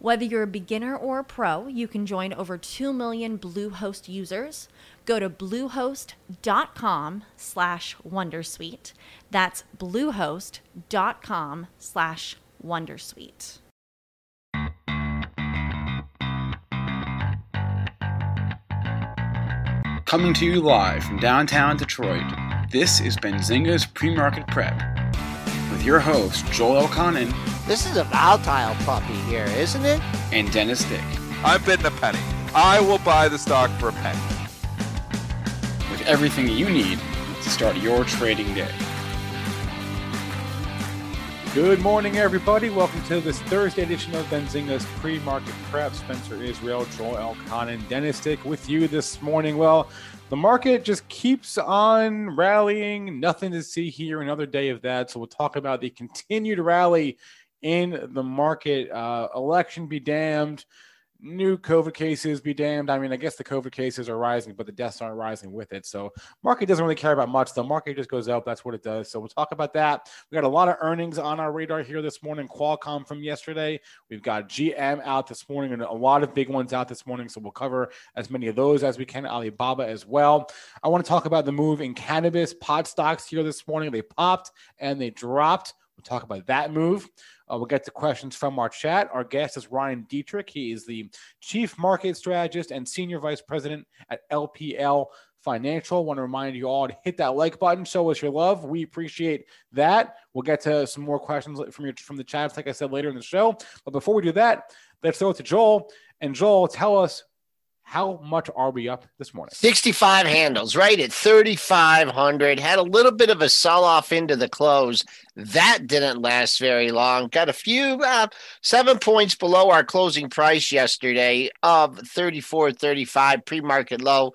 Whether you're a beginner or a pro, you can join over 2 million Bluehost users. Go to bluehost.com slash wondersuite. That's bluehost.com slash wondersuite. Coming to you live from downtown Detroit, this is Benzinga's Pre-Market Prep with your host, Joel Elconin this is a volatile puppy here, isn't it? And Dennis Dick. I'm bidding a penny. I will buy the stock for a penny. With everything you need to start your trading day. Good morning, everybody. Welcome to this Thursday edition of Benzinga's pre-market prep. Spencer Israel, Joel Elconin, Dennis Dick with you this morning. Well, the market just keeps on rallying. Nothing to see here. Another day of that. So we'll talk about the continued rally in the market. Uh, election be damned. New COVID cases be damned. I mean, I guess the COVID cases are rising, but the deaths aren't rising with it. So market doesn't really care about much. The market just goes up. That's what it does. So we'll talk about that. We got a lot of earnings on our radar here this morning. Qualcomm from yesterday. We've got GM out this morning and a lot of big ones out this morning. So we'll cover as many of those as we can. Alibaba as well. I want to talk about the move in cannabis pot stocks here this morning. They popped and they dropped. We'll talk about that move. Uh, we'll get to questions from our chat. Our guest is Ryan Detrick. He is the Chief Market Strategist and Senior Vice President at LPL Financial. Want to remind you all to hit that like button, show us your love. We appreciate that. We'll get to some more questions from your from the chats, like I said later in the show. But before we do that, let's throw it to Joel. And Joel, tell us how much are we up this morning? 65 handles, right at 3,500. Had a little bit of a sell off into the close. That didn't last very long. Got a few, uh, seven points below our closing price yesterday of 34.35 pre market low.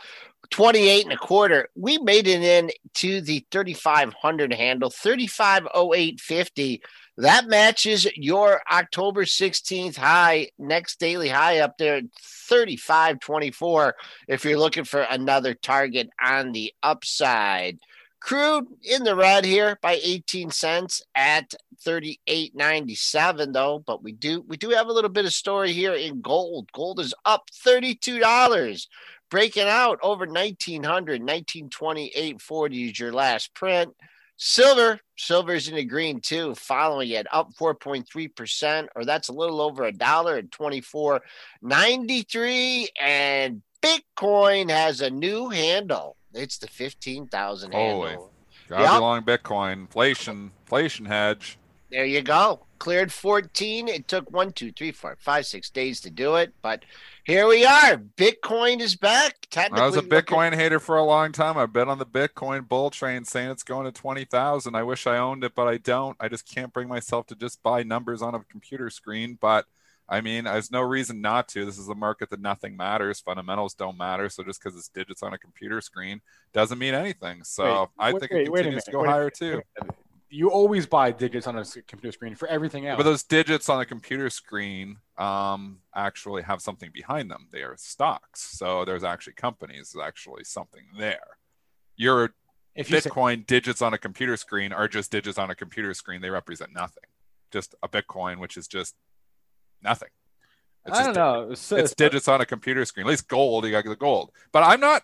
28 and a quarter. We made it in to the 3,500 handle, 350850 that matches your October 16th high, next daily high up there, 35.24. If you're looking for another target on the upside, crude in the red here by 18 cents at 38.97 though. But we do we do have a little bit of story here in gold. Gold is up $32 breaking out over 1900 1928.40 is your last print Silver, silver's in the green too, following it up 4.3%, or that's a little over a dollar at 24.93. And Bitcoin has a new handle. It's the 15,000 handle. God yep. belong Bitcoin. Inflation, inflation hedge. There you go. Cleared 14. It took one, two, three, four, five, six days to do it, but here we are. Bitcoin is back. I was a Bitcoin looking... hater for a long time. I've been on the Bitcoin bull train saying it's going to 20,000. I wish I owned it, but I don't. I just can't bring myself to just buy numbers on a computer screen. But I mean, there's no reason not to. This is a market that nothing matters. Fundamentals don't matter. So just because it's digits on a computer screen doesn't mean anything. So wait, I think wait, it continues to go higher too you always buy digits on a computer screen for everything else. But those digits on a computer screen um, actually have something behind them. They are stocks. So there's actually companies, there's actually something there. Your you Bitcoin say- digits on a computer screen are just digits on a computer screen. They represent nothing. Just a Bitcoin, which is just nothing. It's I don't know. So, it's digits on a computer screen. At least gold, you got the gold. But I'm not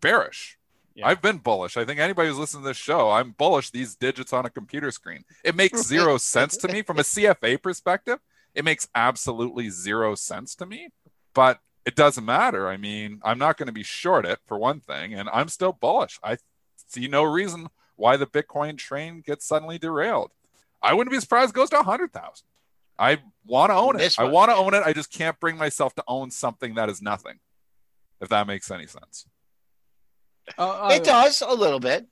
bearish. Yeah. I've been bullish. I think anybody who's listening to this show, I'm bullish these digits on a computer screen. It makes zero sense to me from a CFA perspective. It makes absolutely zero sense to me, but it doesn't matter. I mean, I'm not going to be short it for one thing, and I'm still bullish. I see no reason why the Bitcoin train gets suddenly derailed. I wouldn't be surprised it goes to 100,000. I want to own it. I want to own it. I just can't bring myself to own something that is nothing. If that makes any sense. Uh, It does a little bit.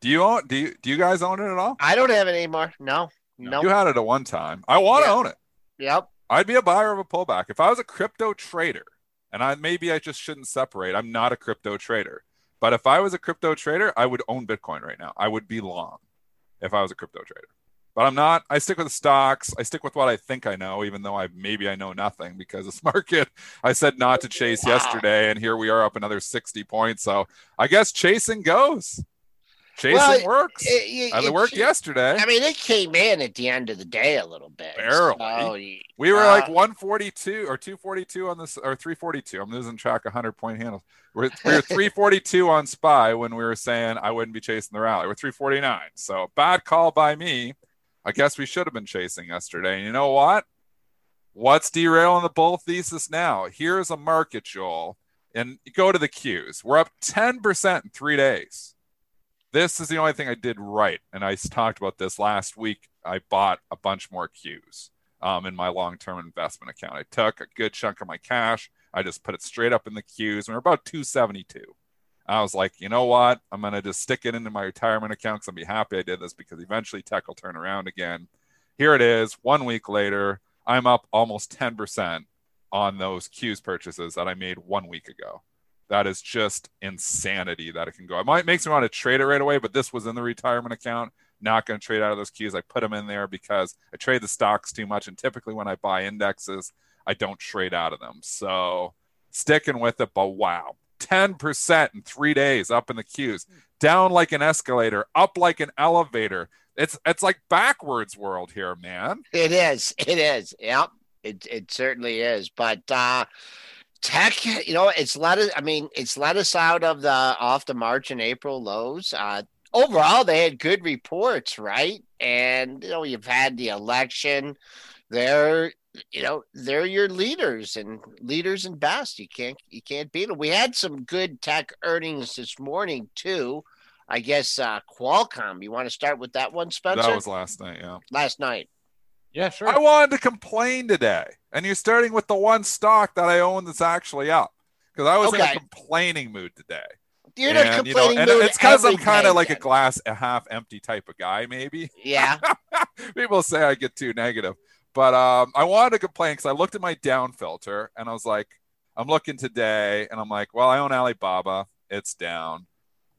Do you own? Do you do you guys own it at all? I don't have it anymore. No, no. You had it at one time. I want to Yeah. own it. Yep. I'd be a buyer of a pullback. If I was a crypto trader, and I maybe I just shouldn't separate. I'm not a crypto trader. But if I was a crypto trader, I would own Bitcoin right now. I would be long if I was a crypto trader. But I'm not. I stick with the stocks. I stick with what I think I know, even though I maybe I know nothing because this market I said not to chase Wow. yesterday, and here we are up another 60 points. So I guess chasing goes. Chasing Well, works. It, and it worked yesterday. I mean, it came in at the end of the day a little bit. Barely. So, We were Uh, like 142 or 242 on this, or 342. I'm losing track of 100 point handles. We're, we were 342 on SPY when we were saying I wouldn't be chasing the rally. We're 349. So bad call by me. I guess we should have been chasing yesterday. And you know what? What's derailing the bull thesis now? Here's a market, Joel. And go to the Qs. We're up 10% in three days. This is the only thing I did right. And I talked about this last week. I bought a bunch more Qs um, in my long-term investment account. I took a good chunk of my cash. I just put it straight up in the Qs, and we're about 272. I was like, you know what? I'm gonna just stick it into my retirement account because I'll be happy I did this because eventually tech will turn around again. Here it is. One week later, I'm up almost 10% on those Qs purchases that I made one week ago. That is just insanity that it can go. It might makes me want to trade it right away, but this was in the retirement account. Not going to trade out of those Qs. I put them in there because I trade the stocks too much, and typically when I buy indexes, I don't trade out of them. So sticking with it, but wow, 10% in three days up in the queues, down like an escalator, up like an elevator. It's it's like backwards world here, man. It is. It is. Yep. It it certainly is. But uh tech, you know, it's let us I mean, it's let us out of the off the March and April lows. Uh overall they had good reports, right? And you know, you've had the election. They're you know, they're your leaders and leaders and best. You can't you can't beat them. We had some good tech earnings this morning too. I guess uh Qualcomm. You want to start with that one, Spencer? That was last night, yeah. last night. Yeah, sure. I wanted to complain today, and you're starting with the one stock that I own that's actually up because I was in a complaining mood today. You're not and, you know, and mood it's because I'm kind of like a glass a half empty type of guy, maybe. Yeah. People say I get too negative, but um, I wanted to complain because I looked at my down filter and I was like, I'm looking today, and I'm like, well, I own Alibaba, it's down.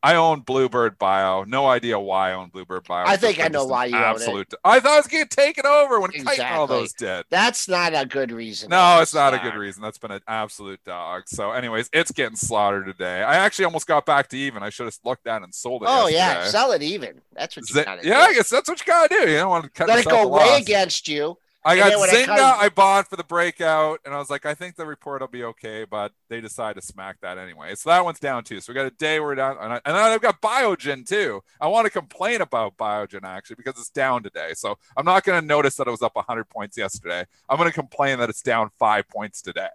I own Bluebird Bio. No idea why I own Bluebird Bio. I think I know why you own it. absolute. I thought I was getting taken over when Kite and all those did. That's not a good reason. No, it's not a good reason. That's been an absolute dog. So, anyways, it's getting slaughtered today. I actually almost got back to even. I should have looked at it and sold it. Oh yeah, sell it even. That's what you gotta yeah, do. I guess that's what you gotta do. You don't want to cut Let it go way loss. against you. I got then Zynga. comes- I bought for the breakout, and I was like, I think the report will be okay, but they decide to smack that anyway. So that one's down too. So we got a day we're down, and, I, and then I've got Biogen too. I want to complain about Biogen actually because it's down today. So I'm not going to notice that it was up 100 points yesterday. I'm going to complain that it's down five points today.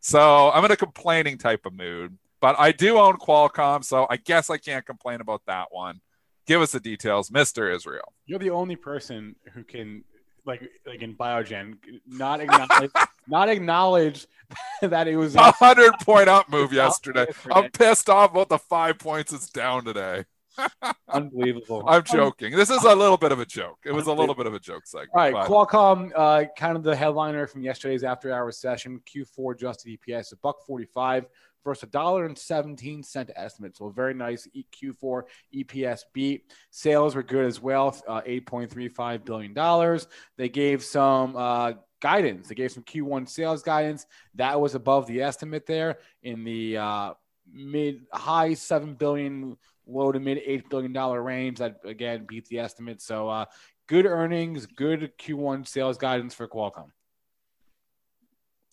So I'm in a complaining type of mood. But I do own Qualcomm, so I guess I can't complain about that one. Give us the details, Mr. Israel. You're the only person who can, like, like in Biogen, not acknowledge, not acknowledge that it was. A hundred point up move yesterday. yesterday. I'm pissed off about the five points it's down today. unbelievable. I'm joking. This is a little bit of a joke. It was a little bit of a joke segment. All right, but- Qualcomm, uh, kind of the headliner from yesterday's after-hours session. Q4 adjusted EPS a buck forty-five versus a dollar and seventeen cent estimate. So a very nice E- Q4 EPS beat. Sales were good as well, uh, eight point three five billion dollars. They gave some uh, guidance. They gave some Q1 sales guidance that was above the estimate there in the uh, mid high seven billion, low to mid eight billion dollar range. That again beat the estimate. So. Uh, good earnings, good Q1 sales guidance for Qualcomm.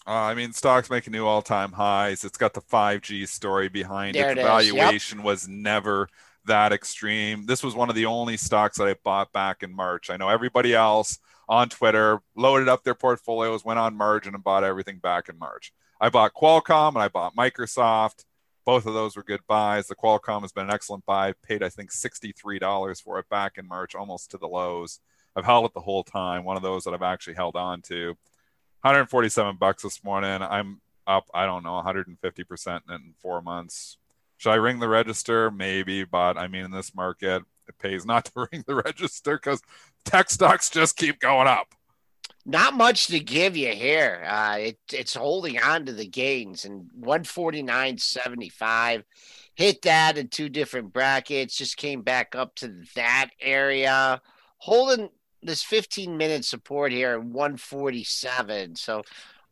Uh, I mean, stocks making new all-time highs. It's got the 5G story behind There it. it The is. Yep. valuation was never that extreme. This was one of the only stocks that I bought back in March. I know everybody else on Twitter loaded up their portfolios, went on margin, and bought everything back in March. I bought Qualcomm and I bought Microsoft. Both of those were good buys. The Qualcomm has been an excellent buy. Paid, I think, $63 for it back in March, almost to the lows. I've held it the whole time. One of those that I've actually held on to. 147 bucks this morning. I'm up, I don't know, 150% in four months. Should I ring the register? Maybe, but I mean, in this market, it pays not to ring the register because tech stocks just keep going up. Not much to give you here. Uh, it, it's holding on to the gains and 149.75 hit that in two different brackets, just came back up to that area, holding this 15 minute support here at 147. So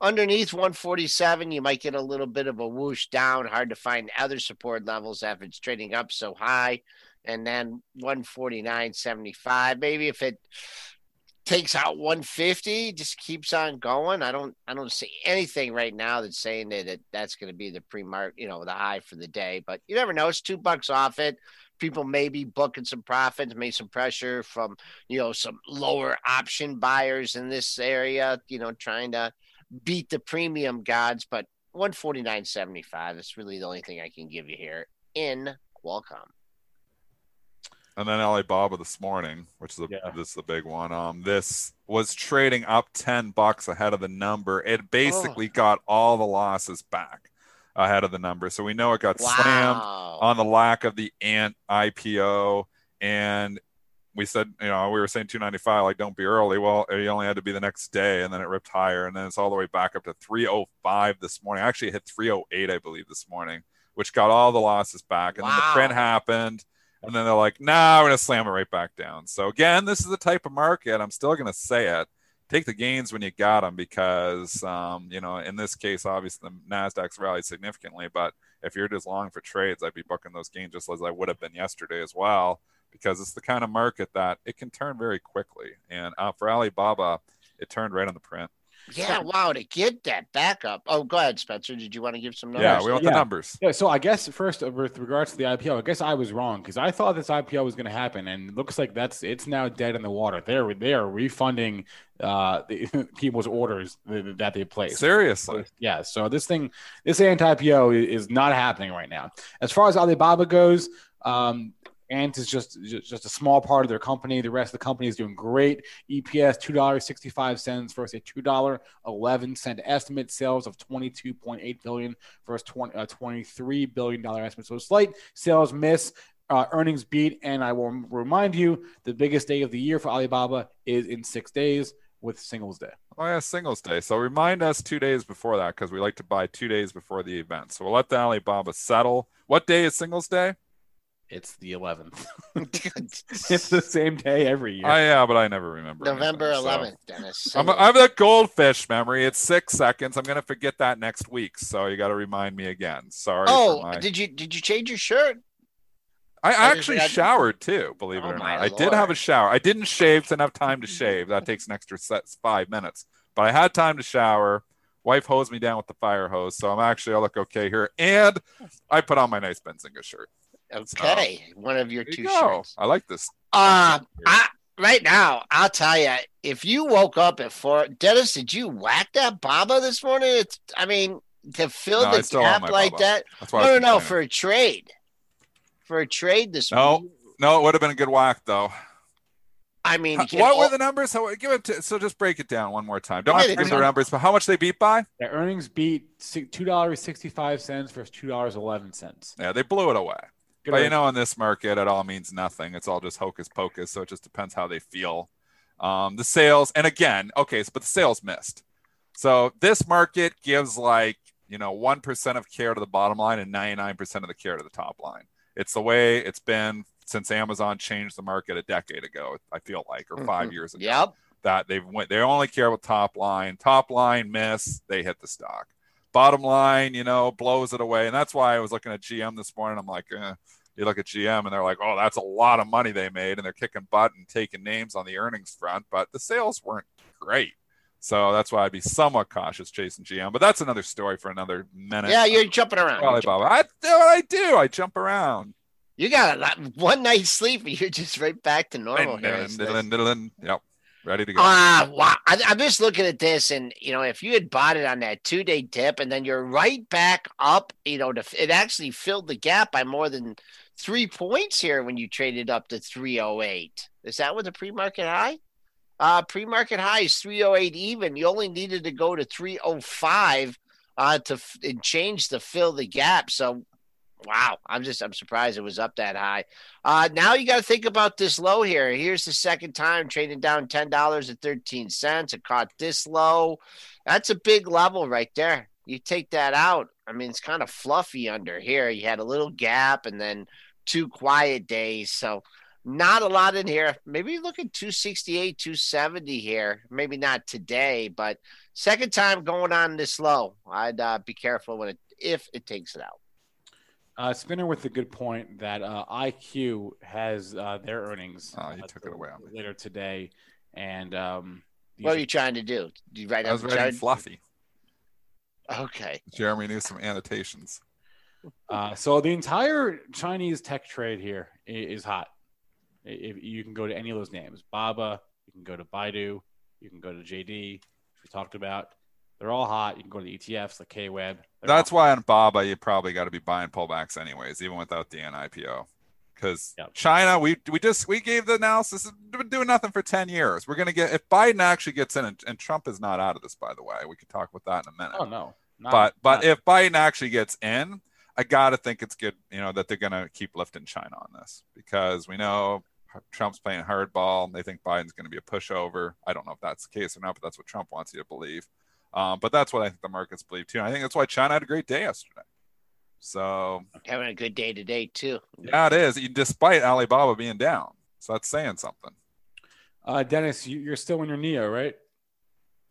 underneath 147, you might get a little bit of a whoosh down. Hard to find other support levels after it's trading up so high. And then 149.75. Maybe if it takes out 150, just keeps on going. I don't I don't see anything right now that's saying that, that that's going to be the pre-mark, you know, the high for the day. But you never know. It's two bucks off it. People may be booking some profits, maybe some pressure from you know some lower option buyers in this area. You know, trying to beat the premium gods. But 149.75 is really the only thing I can give you here in Qualcomm and then Alibaba this morning, which is a, yeah. this is the big one. Um, this was trading up ten bucks ahead of the number. It basically oh. got all the losses back ahead of the number, so we know it got wow. slammed on the lack of the Ant IPO, and we said, you know, we were saying 295, like don't be early. Well, it only had to be the next day, and then it ripped higher, and then it's all the way back up to 305 this morning. Actually, hit 308, I believe, this morning, which got all the losses back, and wow. then the print happened and then they're like, "Nah, we're gonna slam it right back down." So again, this is the type of market. I'm still gonna say it. Take the gains when you got them because, um, you know, in this case, obviously the Nasdaq's rallied significantly. But if you're just long for trades, I'd be booking those gains just as I would have been yesterday as well, because it's the kind of market that it can turn very quickly. And uh, for Alibaba, it turned right on the print. Yeah, wow, to get that backup. Oh, go ahead, Spencer. Did you want to give some numbers? Yeah, we want yeah. the numbers. Yeah, so I guess first uh, with regards to the IPO, I guess I was wrong because I thought this IPO was going to happen, and it looks like that's it's now dead in the water. They're they are refunding uh the, people's orders that they placed. Seriously, yeah. So this thing, this Ant IPO is not happening right now. As far as Alibaba goes, um, Ant is just just a small part of their company. The rest of the company is doing great. EPS two dollars sixty five cents versus a two dollar eleven cent estimate. Sales of twenty two point eight billion versus 20, uh, twenty three billion dollar estimate. So slight sales miss. Uh, earnings beat, and I will remind you the biggest day of the year for Alibaba is in six days with Singles Day. Oh yeah, Singles Day. So remind us two days before that because we like to buy two days before the event. So we'll let the Alibaba settle. What day is Singles Day? It's the 11th. it's the same day every year. Oh, yeah, but I never remember. November anything, 11th, so. Dennis. I'm, I'm the goldfish memory. It's six seconds. I'm going to forget that next week. So you got to remind me again. Sorry. Oh, my... did you did you change your shirt? I actually showered too, believe it oh, or not. I did have a shower. I didn't shave to enough time to shave. That takes an extra set five minutes. But I had time to shower. Wife hosed me down with the fire hose, so I'm actually I look okay here. And I put on my nice Benzinga shirt. Okay, so, one of your two you shirts. I like this. Uh, I, right now, I'll tell you, if you woke up at four, Dennis, did you whack that Baba this morning? It's, I mean, to fill no, the gap like Baba. that. no, no, no, for a trade, for a trade this no, morning. No, it would have been a good whack though. I mean, what all... were the numbers? So give it to, so just break it down one more time. Don't have to give the numbers, but how much they beat by? The earnings beat two dollars sixty five cents versus two dollars eleven cents. Yeah, they blew it away. But you know, in this market, it all means nothing. It's all just hocus pocus. So it just depends how they feel. Um, the sales, and again, okay, so, but the sales missed. So this market gives like you know one percent of care to the bottom line and ninety nine percent of the care to the top line. It's the way it's been since Amazon changed the market a decade ago. I feel like, or 5 mm-hmm. years ago. Yep. That they've went. They only care about top line. Top line miss, they hit the stock. Bottom line, you know, blows it away, and that's why I was looking at GM this morning. I'm like. Eh you look at GM and they're like, oh, that's a lot of money they made, and they're kicking butt and taking names on the earnings front, but the sales weren't great. So that's why I'd be somewhat cautious chasing GM. But that's another story for another minute. Yeah, you're jumping around. Alibaba. I do what I do. I jump around. You got a lot, one night's sleep, and you're just right back to normal. Diddling, Yep. Ready to go. Ah, uh, wow. I, I'm just looking at this, and you know, if you had bought it on that two day dip, and then you're right back up, you know, to, it actually filled the gap by more than three points here when you traded up to 308. Is that with the pre market high? Uh, pre-market high is 308 even. You only needed to go to 305 uh, to f- and change to fill the gap. So, wow, I'm just I'm surprised it was up that high. Uh, now you got to think about this low here. Here's the second time trading down ten dollars and thirteen cents. It caught this low. That's a big level right there. You take that out. I mean, it's kind of fluffy under here. You had a little gap and then two quiet days. So not a lot in here. Maybe look at 268, 270 here. Maybe not today, but second time going on this low. I'd uh, be careful when it if it takes it out. Uh, Spinner with a good point that uh, IQ has uh, their earnings. Oh, you uh, took it away on me. later today, and um, What are you trying to do? Do you write I was writing chart? fluffy. Okay. Jeremy knew some annotations. Uh, so the entire Chinese tech trade here is is hot. If you can go to any of those names, Baba, you can go to Baidu, you can go to JD, which we talked about. They're all hot. You can go to the ETFs the KWeb. They're That's why on Baba you probably got to be buying pullbacks anyways, even without the NIPO. Because Yep. China, we we just we gave the analysis. We've been doing nothing for ten years. We're gonna get if Biden actually gets in, and, and Trump is not out of this, by the way. We could talk about that in a minute. Oh no, not- but but not- if Biden actually gets in, I gotta think it's good, you know, that they're gonna keep lifting China on this because we know Trump's playing hardball. They think Biden's gonna be a pushover. I don't know if that's the case or not, but that's what Trump wants you to believe. Um, but that's what I think the markets believe too. And I think that's why China had a great day yesterday. So Having a good day today too. yeah, it is, despite Alibaba being down. So that's saying something. uh, Dennis, you, you're still in your NIO, right?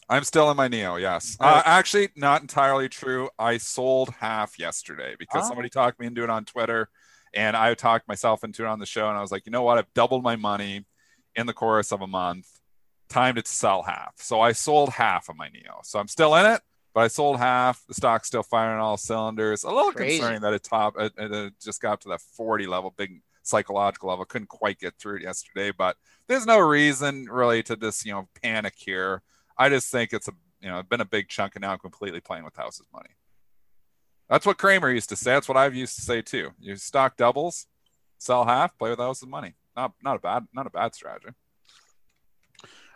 I'm still in my NIO, yes. Uh, actually, not entirely true. I sold half yesterday because Oh. somebody talked me into it on Twitter, and I talked myself into it on the show, and I was like, you know what? I've doubled my money in the course of a month. Time to sell half. So I sold half of my NIO. So I'm still in it, but I sold half. The stock's still firing all cylinders. A little Crazy. concerning that it top it, it- just got to that 40 level, big psychological level. Couldn't quite get through it yesterday, but there's no reason really to just you know panic here. I just think it's a you know been a big chunk and now I'm completely playing with house's money. That's what Cramer used to say. That's what I've used to say too. You stock doubles, sell half, play with house's money. Not not a bad not a bad strategy.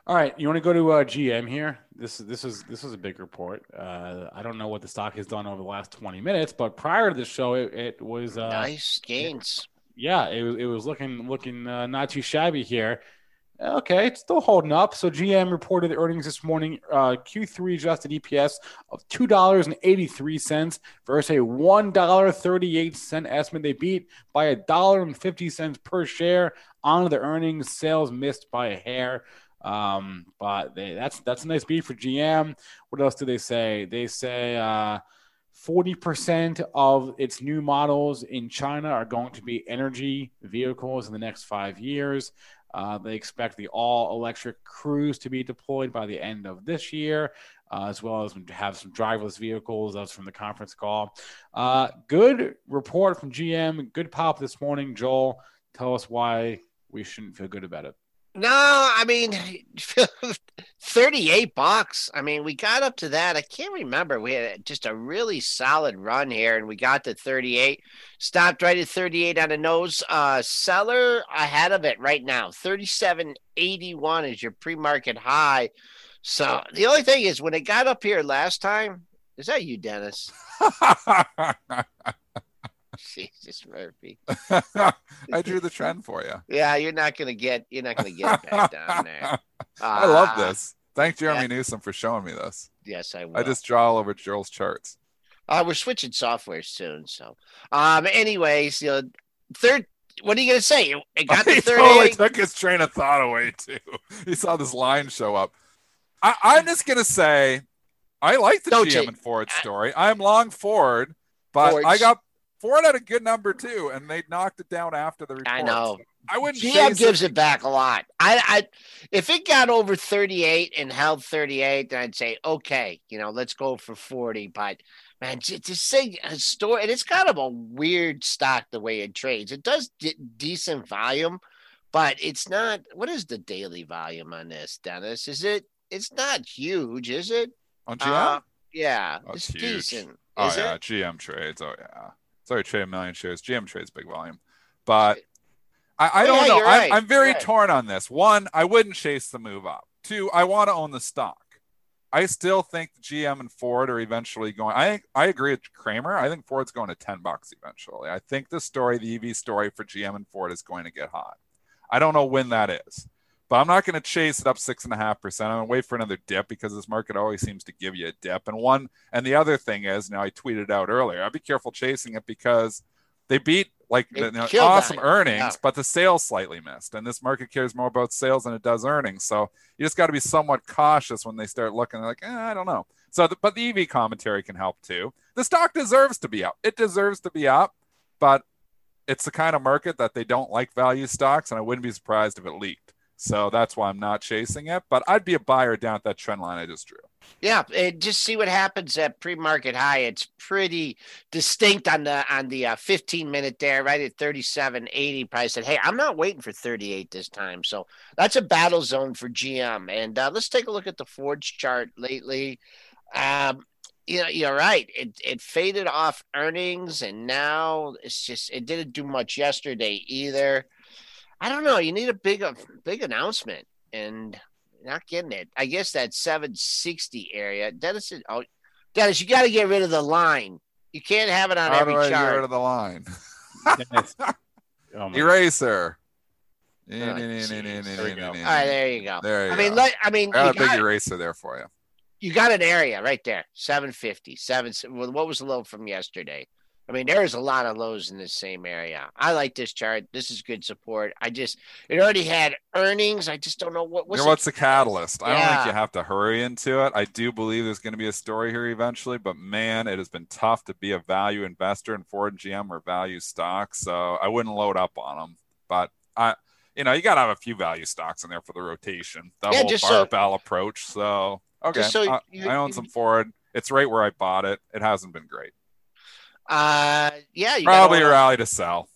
All right, you want to go to uh, GM here? This is this is this is a big report. Uh, I don't know what the stock has done over the last 20 minutes, but prior to the show, it, it was uh, nice gains. yeah, it, was- it was looking looking uh, not too shabby here. Okay, it's still holding up. So GM reported earnings this morning. Uh, Q3 adjusted EPS of two dollars and eighty three cents versus a one dollar thirty eight cent estimate. They beat by a dollar and fifty cents per share on the earnings. Sales missed by a hair. Um, but they, that's that's a nice beat for GM. What else do they say? They say uh, 40% of its new models in China are going to be energy vehicles in the next five years. Uh, they expect the all electric Cruise to be deployed by the end of this year, uh, as well as have some driverless vehicles. That's from the conference call. Uh, good report from GM. Good pop this morning. Joel, tell us why we shouldn't feel good about it. No, I mean, 38 bucks. I mean, we got up to that. I can't remember. We had just a really solid run here and we got to 38. Stopped right at 38 on the nose. Uh, seller ahead of it right now. 37.81 is your pre market high. So the only thing is, when it got up here last time, is that you, Dennis? Jesus, Murphy. I drew the trend for you. Yeah, you're not gonna get. You're not gonna get back down there. I love Ah, this. Thank Jeremy yeah. Newsom for showing me this. Yes, I will. I just draw all over Joel's charts. Uh, we're switching software soon, so. Um. Anyways, you know, third. What are you gonna say? It got he the totally thirty-eight. took his train of thought away too. He saw this line show up. I, I'm just gonna say, I like the Don't GM you- and Ford story. I'm long Ford, but Ford's- I got Ford had a good number too, and they knocked it down after the report. I know. I wouldn't. GM gives it. back a lot. I, I, if it got over thirty-eight and held thirty-eight, then I'd say okay, you know, let's go for forty. But man, say a store, and it's kind of a weird stock the way it trades. It does d- decent volume, but it's not. What is the daily volume on this, Dennis? Is it? It's not huge, is it? on GM. Uh, yeah, Oh, it's it's huge. decent. oh Is yeah, it? GM trades. Oh yeah, sorry, trade a million shares. GM trades big volume, but I, I Oh, don't yeah, know. I'm, right. I'm very right. torn on this. One, I wouldn't chase the move up. Two, I want to own the stock. I still think GM and Ford are eventually going. I I agree with Cramer. I think Ford's going to 10 bucks eventually. I think the story, the EV story for GM and Ford is going to get hot. I don't know when that is, but I'm not going to chase it up six and a half percent. I'm going to wait for another dip because this market always seems to give you a dip. And one, and the other thing is, now I tweeted out earlier, I'd be careful chasing it because they beat like you know, awesome that. earnings, yeah. but the sales slightly missed. And this market cares more about sales than it does earnings. So you just got to be somewhat cautious when they start looking like, eh, I don't know. So, the, but the EV commentary can help too. The stock deserves to be up. It deserves to be up, but it's the kind of market that they don't like value stocks, and I wouldn't be surprised if it leaked. So that's why I'm not chasing it. But I'd be a buyer down at that trend line I just drew. Yeah, just see what happens at pre-market high. It's pretty distinct on the on the uh, 15 minute there, right at 37.80. Price said, "Hey, I'm not waiting for 38 this time." So that's a battle zone for GM. And uh, let's take a look at the Ford's chart lately. Um, you know, you're right. It it faded off earnings, and now it's just it didn't do much yesterday either. I don't know. You need a big a big announcement, and not getting it. I guess that 760 area. Dennis, oh, Dennis, you got to get rid of the line. You can't have it on How every do I chart. Get rid of the line. oh Eraser. Oh, All right, there you go. There you I go. mean, let, I mean, I got a big eraser there for you. You got an area right there, 750. Seven. What was the low from yesterday? I mean, there's a lot of lows in the same area. I like this chart. This is good support. I just it already had earnings. I just don't know what what's, you know, what's the catalyst. I don't think you have to hurry into it. I do believe there's going to be a story here eventually, but man, it has been tough to be a value investor in Ford and GM or value stocks. So I wouldn't load up on them. But I, you know, you got to have a few value stocks in there for the rotation. The yeah, whole barbell so, approach. So okay, so you, I, I own some Ford. It's right where I bought it. It hasn't been great. Uh, yeah, probably a rally to sell.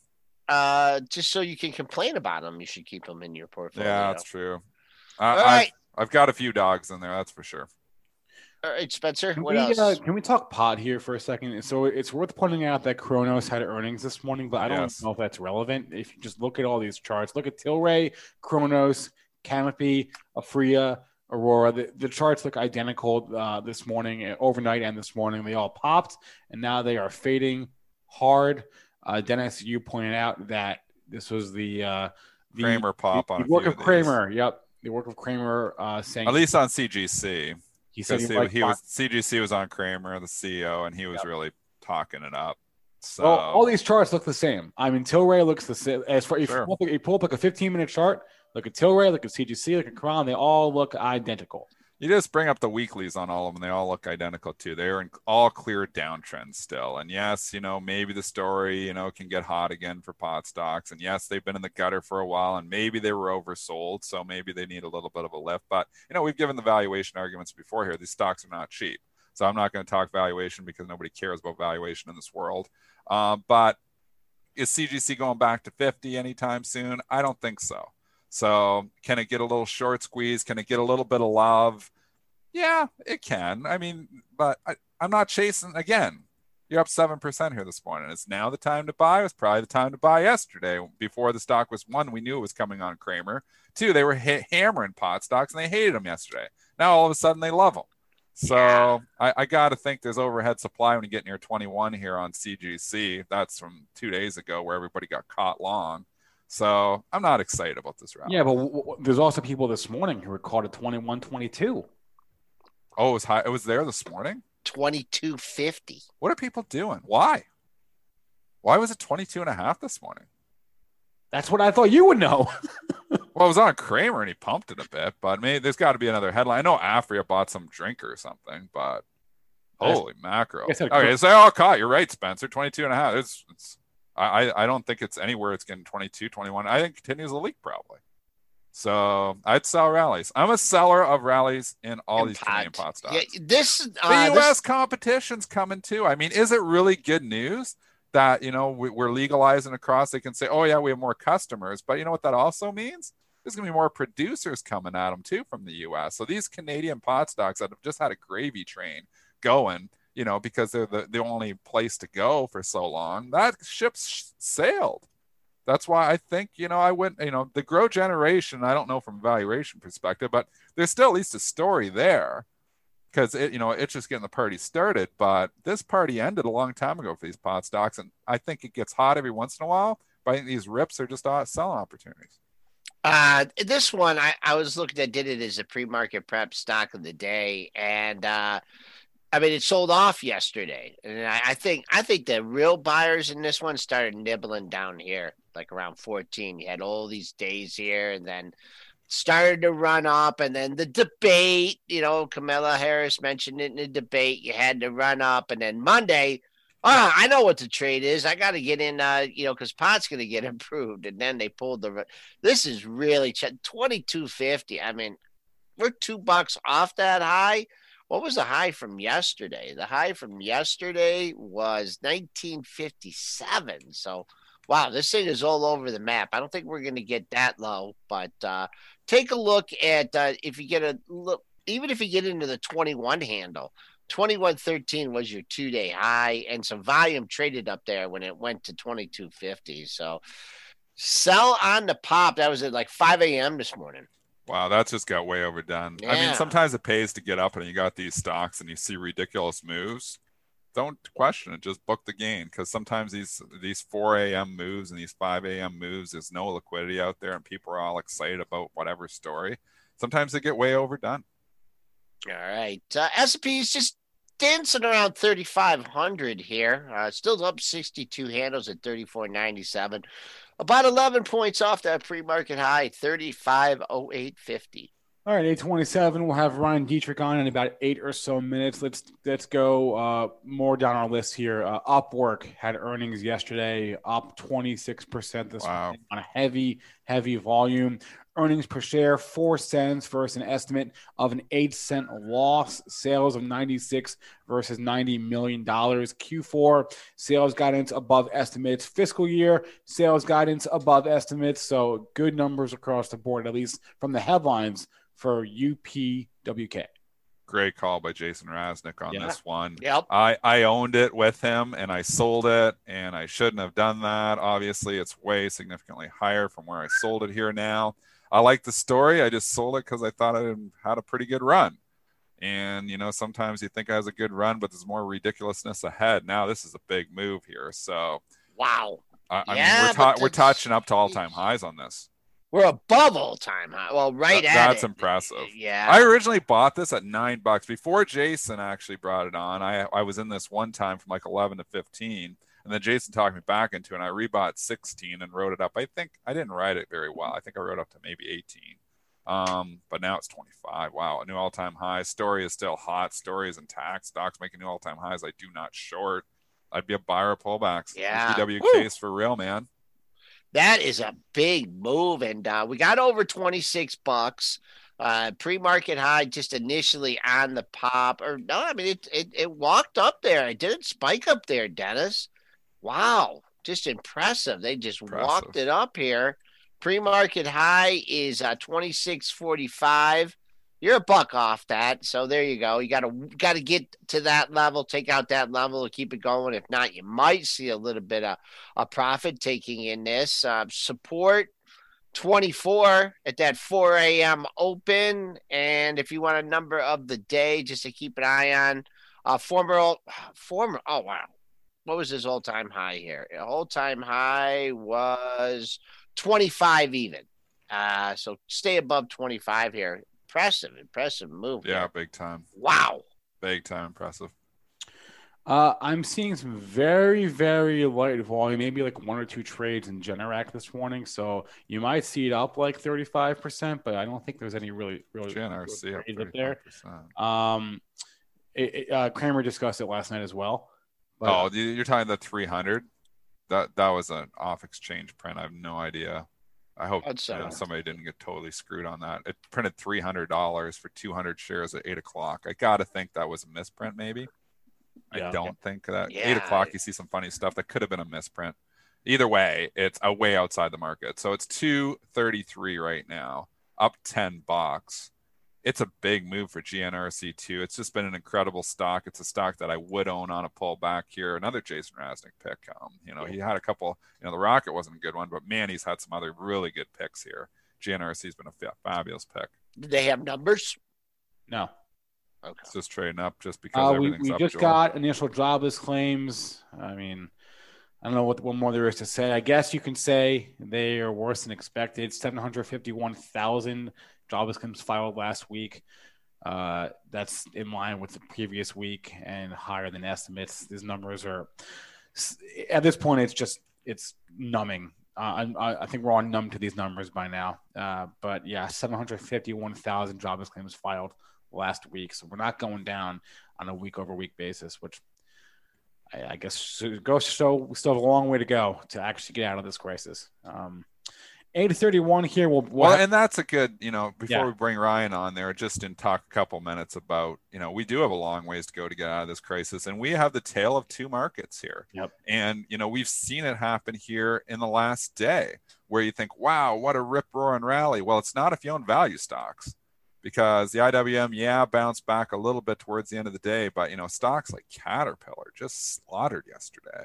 Uh, just so you can complain about them, you should keep them in your portfolio. Yeah, that's true. Uh, All right. I've, I've got a few dogs in there. That's for sure. All right, Spencer. Can what we, else? Uh, can we talk pot here for a second? So it's worth pointing out that Cronos had earnings this morning, but I don't yes. know if that's relevant. If you just look at all these charts, look at Tilray, Cronos, Canopy, Aphria, Aurora. The, the charts look identical uh, this morning, uh, overnight, and this morning. They all popped, and now they are fading hard. Uh, Dennis, you pointed out that this was the, uh, the Cramer pop the, on the work of, of Cramer. Yep, the work of Cramer uh, saying at least on CGC. He said he, he, he was CGC was on Cramer, the CEO, and he was yep. really talking it up. So well, all these charts look the same. I mean, Tilray looks the same. As far if sure. you pull up like a 15 minute chart, Look at Tilray, look at CGC, look at Crown. They all look identical. You just bring up the weeklies on all of them. They all look identical too. They're in all clear downtrends still. And yes, you know, maybe the story, you know, can get hot again for pot stocks. And yes, they've been in the gutter for a while and maybe they were oversold. So maybe they need a little bit of a lift. But, you know, we've given the valuation arguments before here. These stocks are not cheap. So I'm not going to talk valuation because nobody cares about valuation in this world. Uh, but is CGC going back to 50 anytime soon? I don't think so. So can it get a little short squeeze? Can it get a little bit of love? Yeah, it can. I mean, but I, I'm not chasing again. You're up seven percent here this morning. It's now the time to buy. It was probably the time to buy yesterday. Before the stock was one, we knew it was coming on Cramer. Two, they were hit, hammering pot stocks and they hated them yesterday. Now all of a sudden they love them. So yeah. I, I got to think there's overhead supply when you get near 21 here on CGC. That's from two days ago where everybody got caught long. So I'm not excited about this round. Yeah, but w- w- there's also people this morning who were caught at 21 22. Oh, it was high. It was there this morning. 2250. What are people doing? Why? Why was it 22 and a half this morning? That's what I thought you would know. well, it was on Cramer and he pumped it a bit, but maybe there's got to be another headline. I know Aphria bought some drink or something, but holy macro. Okay, so I all caught. You're right, Spencer. 22 and a half. It's, it's I, I don't think it's anywhere it's getting 22, 21. I think continues a leak probably. So I'd sell rallies. I'm a seller of rallies in all and these pot. Canadian pot stocks. Yeah, this uh, the U.S. This... competition's coming too. I mean, is it really good news that you know we're legalizing across? They can say, "Oh yeah, we have more customers," but you know what that also means? There's going to be more producers coming at them too from the U.S. So these Canadian pot stocks that have just had a gravy train going you know, because they're the, the only place to go for so long. That ship's sailed. That's why I think, you know, I went, you know, the GrowGeneration, I don't know from valuation perspective, but there's still at least a story there because it, you know, it's just getting the party started. But this party ended a long time ago for these pot stocks. And I think it gets hot every once in a while. But I think these rips are just uh, selling opportunities. Uh, this one, I, I was looking at, did it as a pre market prep stock of the day. And, uh, I mean, it sold off yesterday, and I, I, think I think the real buyers in this one started nibbling down here, like around 14. You had all these days here, and then started to run up, and then the debate. You know, Kamala Harris mentioned it in the debate. You had to run up, and then Monday. Oh, I know what the trade is. I got to get in, uh, you know, because pot's going to get improved, and then they pulled the. This is really twenty two fifty. I mean, we're two bucks off that high what was the high from yesterday? The high from yesterday was 1957. So, wow, this thing is all over the map. I don't think we're going to get that low, but uh, take a look at uh, if you get a look, even if you get into the 21 handle. 2113 was your two day high, and some volume traded up there when it went to 2250. So, sell on the pop. That was at like 5 a.m. this morning. Wow, that's just got way overdone. Yeah. I mean, sometimes it pays to get up and you got these stocks and you see ridiculous moves. Don't question it. Just book the gain because sometimes these these 4 a.m. moves and these 5 a.m. moves, there's no liquidity out there and people are all excited about whatever story. Sometimes they get way overdone. All right, uh, S&P is just dancing around 3,500 here. Uh, still up 62 handles at 34.97. About 11 points off that pre market high, 35.0850. All right, 827. We'll have Ryan Detrick on in about eight or so minutes. Let's let's go uh, more down our list here. Uh, Upwork had earnings yesterday, up 26% this wow. morning on a heavy, heavy volume earnings per share four cents versus an estimate of an eight cent loss sales of 96 versus 90 million dollars q4 sales guidance above estimates fiscal year sales guidance above estimates so good numbers across the board at least from the headlines for upwk great call by Jason Raznick on yeah. this one. Yep. I, I owned it with him and I sold it and I shouldn't have done that. Obviously, it's way significantly higher from where I sold it here now. I like the story. I just sold it because I thought I had a pretty good run. And you know, sometimes you think it has a good run, but there's more ridiculousness ahead. Now this is a big move here. So wow. I, I yeah, mean, we're, ta- we're touching up to all time highs on this. We're above all time high. Well, right that, at that's it. impressive. Yeah. I originally bought this at nine bucks before Jason actually brought it on. I I was in this one time from like eleven to fifteen, and then Jason talked me back into it, and I rebought 16 and wrote it up. I think I didn't write it very well. I think I wrote up to maybe 18. Um, but now it's 25. Wow, a new all-time high. Story is still hot. Story is intact. Stocks making new all-time highs. I do not short. I'd be a buyer of pullbacks. Yeah. PW case for real, man. That is a big move, and uh, we got over 26 bucks. Uh, pre-market high just initially on the pop, or no, I mean it, it it walked up there. It didn't spike up there, Dennis. Wow, just impressive. They just impressive. walked it up here. Pre-market high is uh, 26.45. You're a buck off that, so there you go. You got to got to get to that level, take out that level to keep it going. If not, you might see a little bit of a profit taking in this uh, support. 24 at that 4 a.m. open. And if you want a number of the day just to keep an eye on, uh, former, former, oh, wow what was his all time high here? All time high was 25 even. Uh, so stay above 25 here. Impressive, impressive move. Yeah, here. big time. Wow. Big time impressive. Uh, I'm seeing some very, very light volume, maybe like one or two trades in Generac this morning. So you might see it up like 35%, but I don't think there's any really, really GNRC up, up there. Um, it, it, uh, Cramer discussed it last night as well. Oh, you're talking the 300. That that was an off exchange print. I have no idea. I hope you know, somebody didn't get totally screwed on that. It printed three hundred dollars for two hundred shares at eight o'clock. I gotta think that was a misprint, maybe. Yeah. I don't think that yeah. eight o'clock you see some funny stuff that could have been a misprint. Either way, it's a way outside the market. So it's two thirty three right now, up ten bucks it's a big move for GNRC too. It's just been an incredible stock. It's a stock that I would own on a pullback here. Another Jason Raznick pick. Um, you know, he had a couple. You know, the Rocket wasn't a good one, but man, he's had some other really good picks here. GNRC's been a fabulous pick. Do they have numbers? No. Okay. It's just trading up just because Uh, we we up. just Joel. got initial jobless claims. I mean, I don't know what, what more there is to say. I guess you can say they are worse than expected. 751,000 jobless claims filed last week. Uh, that's in line with the previous week and higher than estimates. These numbers are, at this point, it's just, it's numbing. Uh, I, I think we're all numb to these numbers by now. Uh, but yeah, 751,000 jobless claims filed last week. So we're not going down on a week over week basis, which I, I guess goes show we still have a long way to go to actually get out of this crisis. Um, 831 here. We'll, we'll Well, have- and that's a good, you know, before Yeah. we bring Ryan on there, just in talk a couple minutes about, you know, we do have a long ways to go to get out of this crisis, and we have the tale of two markets here. Yep. And you know, we've seen it happen here in the last day, where you think, wow, what a rip roaring rally. Well, it's not if you own value stocks, because the IWM, yeah, bounced back a little bit towards the end of the day, but you know, stocks like Caterpillar just slaughtered yesterday.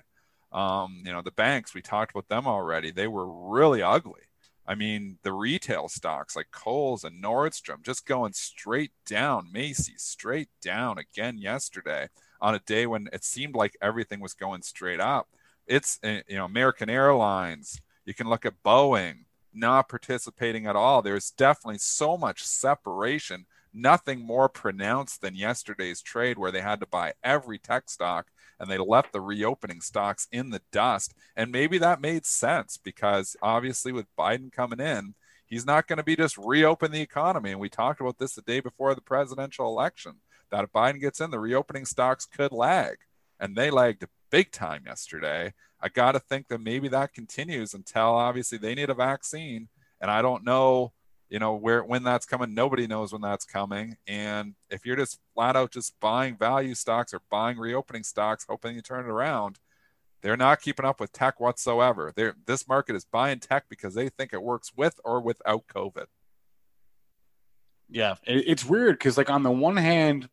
Um, you know, the banks, we talked about them already. They were really ugly. I mean, the retail stocks like Kohl's and Nordstrom just going straight down. Macy's straight down again yesterday on a day when it seemed like everything was going straight up. It's, uh, you know, American Airlines. You can look at Boeing not participating at all. There's definitely so much separation. Nothing more pronounced than yesterday's trade where they had to buy every tech stock and they left the reopening stocks in the dust. And maybe that made sense because obviously with Biden coming in, he's not going to be just reopen the economy. And we talked about this the day before the presidential election that if Biden gets in, the reopening stocks could lag. And they lagged big time yesterday. I got to think that maybe that continues until obviously they need a vaccine. And I don't know you know where when that's coming nobody knows when that's coming. And if you're just flat out just buying value stocks or buying reopening stocks hoping you turn it around they're not keeping up with tech whatsoever. They're, this market is buying tech because they think it works with or without covid. Yeah, it's weird because, like, on the one hand,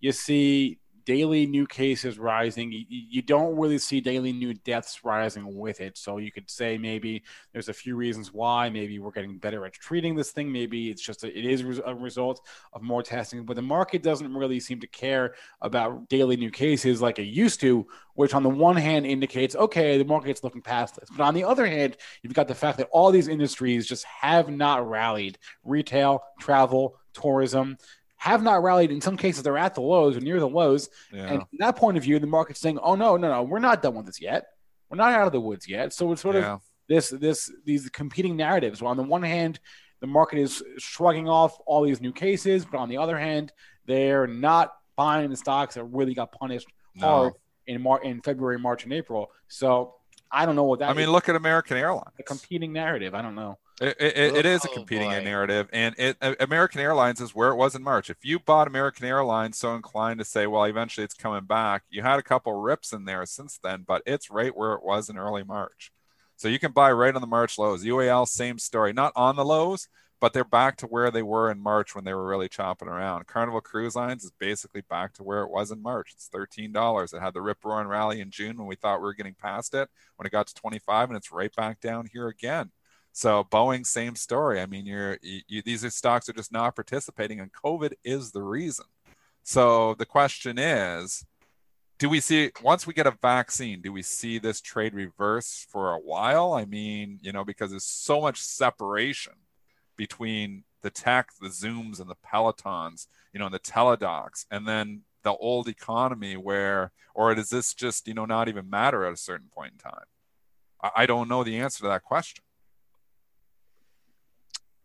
you see daily new cases rising. You, don't really see daily new deaths rising with it. So you could say maybe there's a few reasons why. Maybe we're getting better at treating this thing. Maybe it's just a, it is a result of more testing. But the market doesn't really seem to care about daily new cases like it used to. Which on the one hand indicates okay, the market's looking past this. But on the other hand, you've got the fact that all these industries just have not rallied. Retail, travel, tourism have not rallied. In some cases, they're at the lows or near the lows. yeah And from that point of view, the market's saying, "Oh no, no, no, we're not done with this yet. We're not out of the woods yet." So it's sort yeah. of this, this, these competing narratives. Well, on the one hand, the market is shrugging off all these new cases, but on the other hand, they're not buying the stocks that really got punished no. hard in Mar- in February, March, and April. So I don't know what that. i mean is. look at american airlines a competing narrative. I don't know. It, it, it is a Oh, competing narrative, and it, American Airlines is where it was in March. If you bought American Airlines, so inclined to say, well, eventually it's coming back, you had a couple rips in there since then, but it's right where it was in early March. So you can buy right on the March lows. UAL, same story, not on the lows, but they're back to where they were in March when they were really chopping around. Carnival Cruise Lines is basically back to where it was in March. It's thirteen dollars. It had the rip roaring rally in June when we thought we were getting past it. When it got to twenty five, and it's right back down here again. So Boeing, same story. I mean, you're you, these are stocks are just not participating, and COVID is the reason. So the question is, do we see once we get a vaccine, do we see this trade reverse for a while? I mean, you know, because there's so much separation between the tech, the Zooms, and the Pelotons, you know, and the Teladocs, and then the old economy where, or does this just, you know, not even matter at a certain point in time? I, I don't know the answer to that question.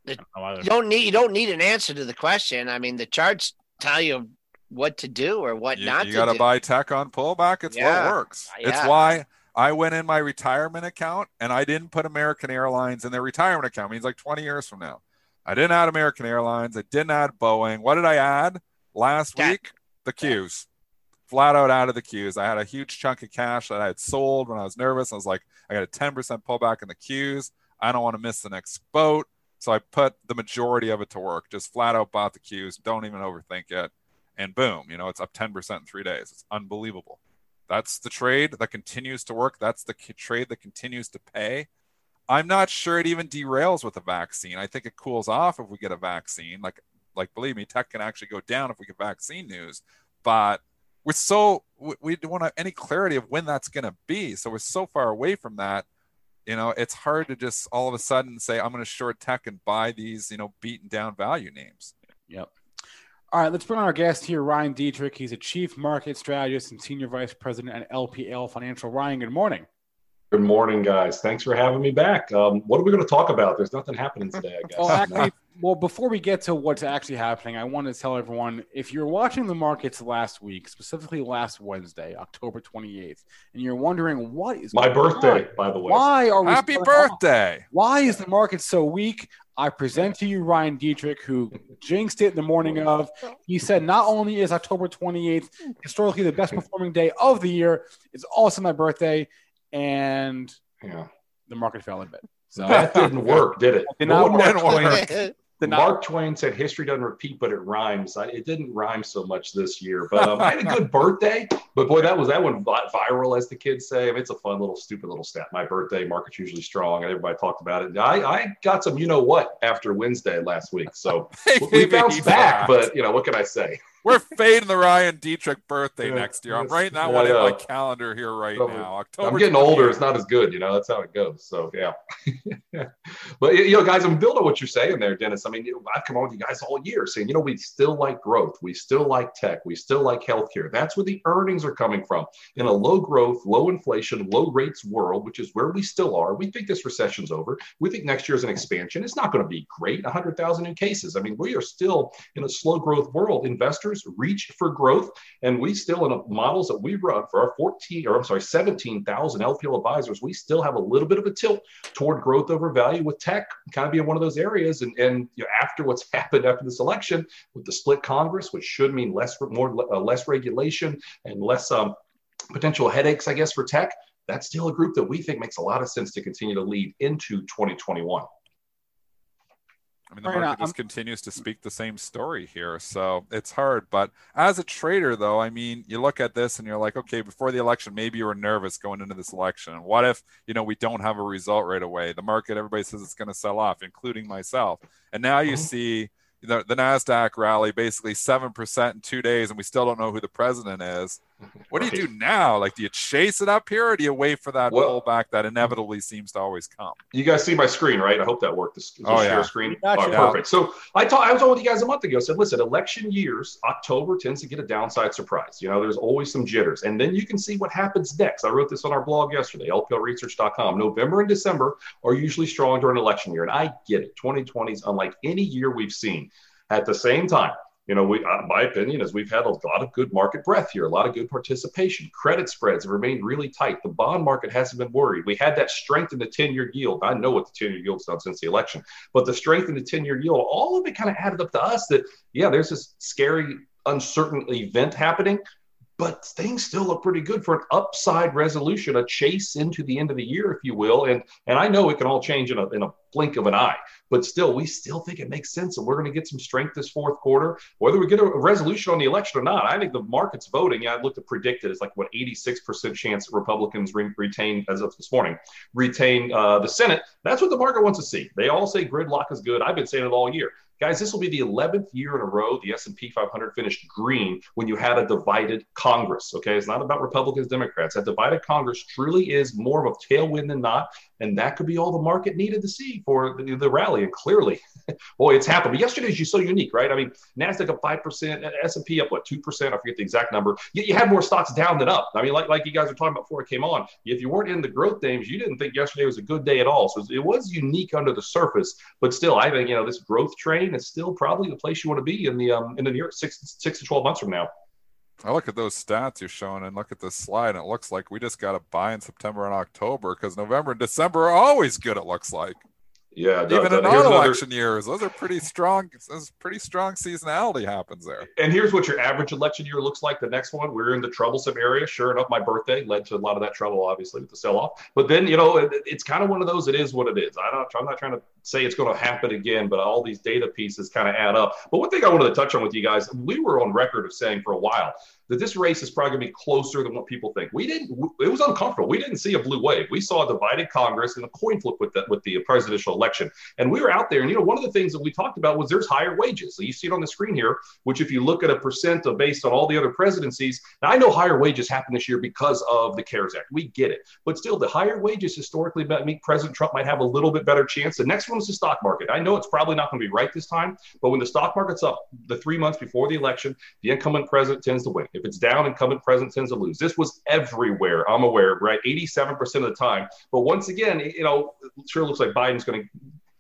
I don't. You don't need you don't need an answer to the question. I mean, the charts tell you what to do or what you, not you to got to buy tech on pullback. It's Yeah. what works. It's why I went in my retirement account and I didn't put American Airlines in their retirement account. It means like 20 years from now. I didn't add American Airlines. I didn't add Boeing. What did I add last Tech. week? The Qs. Flat out out of the Qs. I had a huge chunk of cash that I had sold when I was nervous. I was like, I got a 10% pullback in the Qs. I don't want to miss the next boat. So I put the majority of it to work, just flat out bought the cues, don't even overthink it. And boom, you know, it's up 10% in three days. It's unbelievable. That's the trade that continues to work. That's the trade that continues to pay. I'm not sure it even derails with a vaccine. I think it cools off if we get a vaccine. Like, like believe me, tech can actually go down if we get vaccine news. But we're so we don't have any clarity of when that's going to be. So we're so far away from that. You know, it's hard to just all of a sudden say I'm going to short tech and buy these, you know, beaten down value names. Yep. All right, let's bring on our guest here, Ryan Detrick He's a chief market strategist and senior vice president at LPL Financial. Ryan, good morning. Good morning, guys. Thanks for having me back. Um, what are we going to talk about? There's nothing happening today, I guess. Well, actually, well, before we get to what's actually happening, I want to tell everyone if you're watching the markets last week, specifically last Wednesday, October 28th, and you're wondering what is my birthday, on? by the way. Why are we happy birthday? On? Why is the market so weak? I present to you Ryan Detrick, who jinxed it in the morning of. He said not only is October 28th historically the best performing day of the year, it's also my birthday, and yeah. the market fell a bit. So that didn't work, did it? Did not work. Mark Twain said history doesn't repeat, but it rhymes. I, it didn't rhyme so much this year, but um, I had a good birthday. But boy, that was that one viral, as the kids say. I mean, it's a fun little, stupid little stat. My birthday, market's usually strong, and everybody talked about it. I, I got some, you know what, after Wednesday last week, so we bounced back. But you know, what can I say? We're fading the Ryan Detrick birthday yeah, next year. I'm writing that one in my calendar here right now. October. I'm getting 28th. older. It's not as good, you know. That's how it goes. So yeah. but you know, guys, I'm building on what you're saying there, Dennis. I mean, I've come on with you guys all year saying, you know, we still like growth, we still like tech, we still like healthcare. That's where the earnings are coming from. In a low growth, low inflation, low rates world, which is where we still are. We think this recession's over. We think next year is an expansion. It's not going to be great. 100,000 new cases. I mean, we are still in a slow growth world. Investors reach for growth. And we still, in the models that we run for our 14, or I'm sorry, 17,000 LPL advisors, we still have a little bit of a tilt toward growth over value with tech kind of being one of those areas. And, and you know, after what's happened after this election with the split Congress, which should mean less, more, uh, less regulation and less um, potential headaches, I guess, for tech, that's still a group that we think makes a lot of sense to continue to lead into 2021. I mean, the market just continues to speak the same story here. So it's hard. But as a trader, though, I mean, you look at this and you're like, okay, before the election, maybe you were nervous going into this election. What if, you know, we don't have a result right away? The market, everybody says it's going to sell off, including myself. And now you mm-hmm. see the, the NASDAQ rally basically 7% in two days, and we still don't know who the president is. What do you do now? Like, do you chase it up here, or do you wait for that well, pullback that inevitably seems to always come? You guys see my screen, right? I hope that worked. This, this oh, yeah. screen. Oh, perfect. So I talked. I was on with you guys a month ago. I said, listen, election years, October tends to get a downside surprise. You know, there's always some jitters, and then you can see what happens next. I wrote this on our blog yesterday, lplresearch.com. November and December are usually strong during election year, and I get it. 2020 is unlike any year we've seen. At the same time, you know, we, uh, my opinion is we've had a lot of good market breadth here, a lot of good participation. Credit spreads have remained really tight. The bond market hasn't been worried. We had that strength in the 10 year yield. I know what the 10 year yield's done since the election, but the strength in the 10 year yield, all of it kind of added up to us that, yeah, there's this scary, uncertain event happening but things still look pretty good for an upside resolution, a chase into the end of the year, if you will. And and I know it can all change in a, in a blink of an eye, but still, we still think it makes sense, and we're going to get some strength this fourth quarter. Whether we get a resolution on the election or not, I think the market's voting. Yeah, I looked at PredictIt it's like what 86% chance that Republicans re- retain as of this morning retain uh, the Senate. That's what the market wants to see. They all say gridlock is good. I've been saying it all year. Guys, this will be the 11th year in a row the S&P 500 finished green when you had a divided Congress. Okay, it's not about Republicans, Democrats. That divided Congress truly is more of a tailwind than not, and that could be all the market needed to see for the, the rally. And clearly, boy, it's happened. But yesterday is just so unique, right? I mean, Nasdaq up five percent, S&P up what two percent? I forget the exact number. Yet you had more stocks down than up. I mean, like like you guys were talking about before it came on. If you weren't in the growth names, you didn't think yesterday was a good day at all. So it was unique under the surface, but still, I think you know this growth train train is still probably the place you want to be in the um, in the near six six to twelve months from now. I look at those stats you're showing and look at this slide, and it looks like we just got to buy in September and October because November and December are always good. It looks like. Yeah, even in non-election another... years, those are pretty strong. There's pretty strong seasonality happens there. And here's what your average election year looks like. The next one, we're in the troublesome area. Sure enough, my birthday led to a lot of that trouble, obviously with the sell-off. But then you know, it, it's kind of one of those. It is what it is. I don't. I'm not trying to say it's going to happen again, but all these data pieces kind of add up. But one thing I wanted to touch on with you guys, we were on record of saying for a while that this race is probably going to be closer than what people think. We didn't. It was uncomfortable. We didn't see a blue wave. We saw a divided Congress and a coin flip with the with the presidential election. And we were out there, and you know, one of the things that we talked about was there's higher wages. So you see it on the screen here, which if you look at a percent of based on all the other presidencies, now I know higher wages happened this year because of the CARES Act. We get it, but still, the higher wages historically mean President Trump might have a little bit better chance. The next one is the stock market. I know it's probably not going to be right this time, but when the stock market's up the three months before the election, the incumbent president tends to win. If it's down, incumbent president tends to lose. This was everywhere. I'm aware, right? 87% of the time. But once again, you know, it sure looks like Biden's going to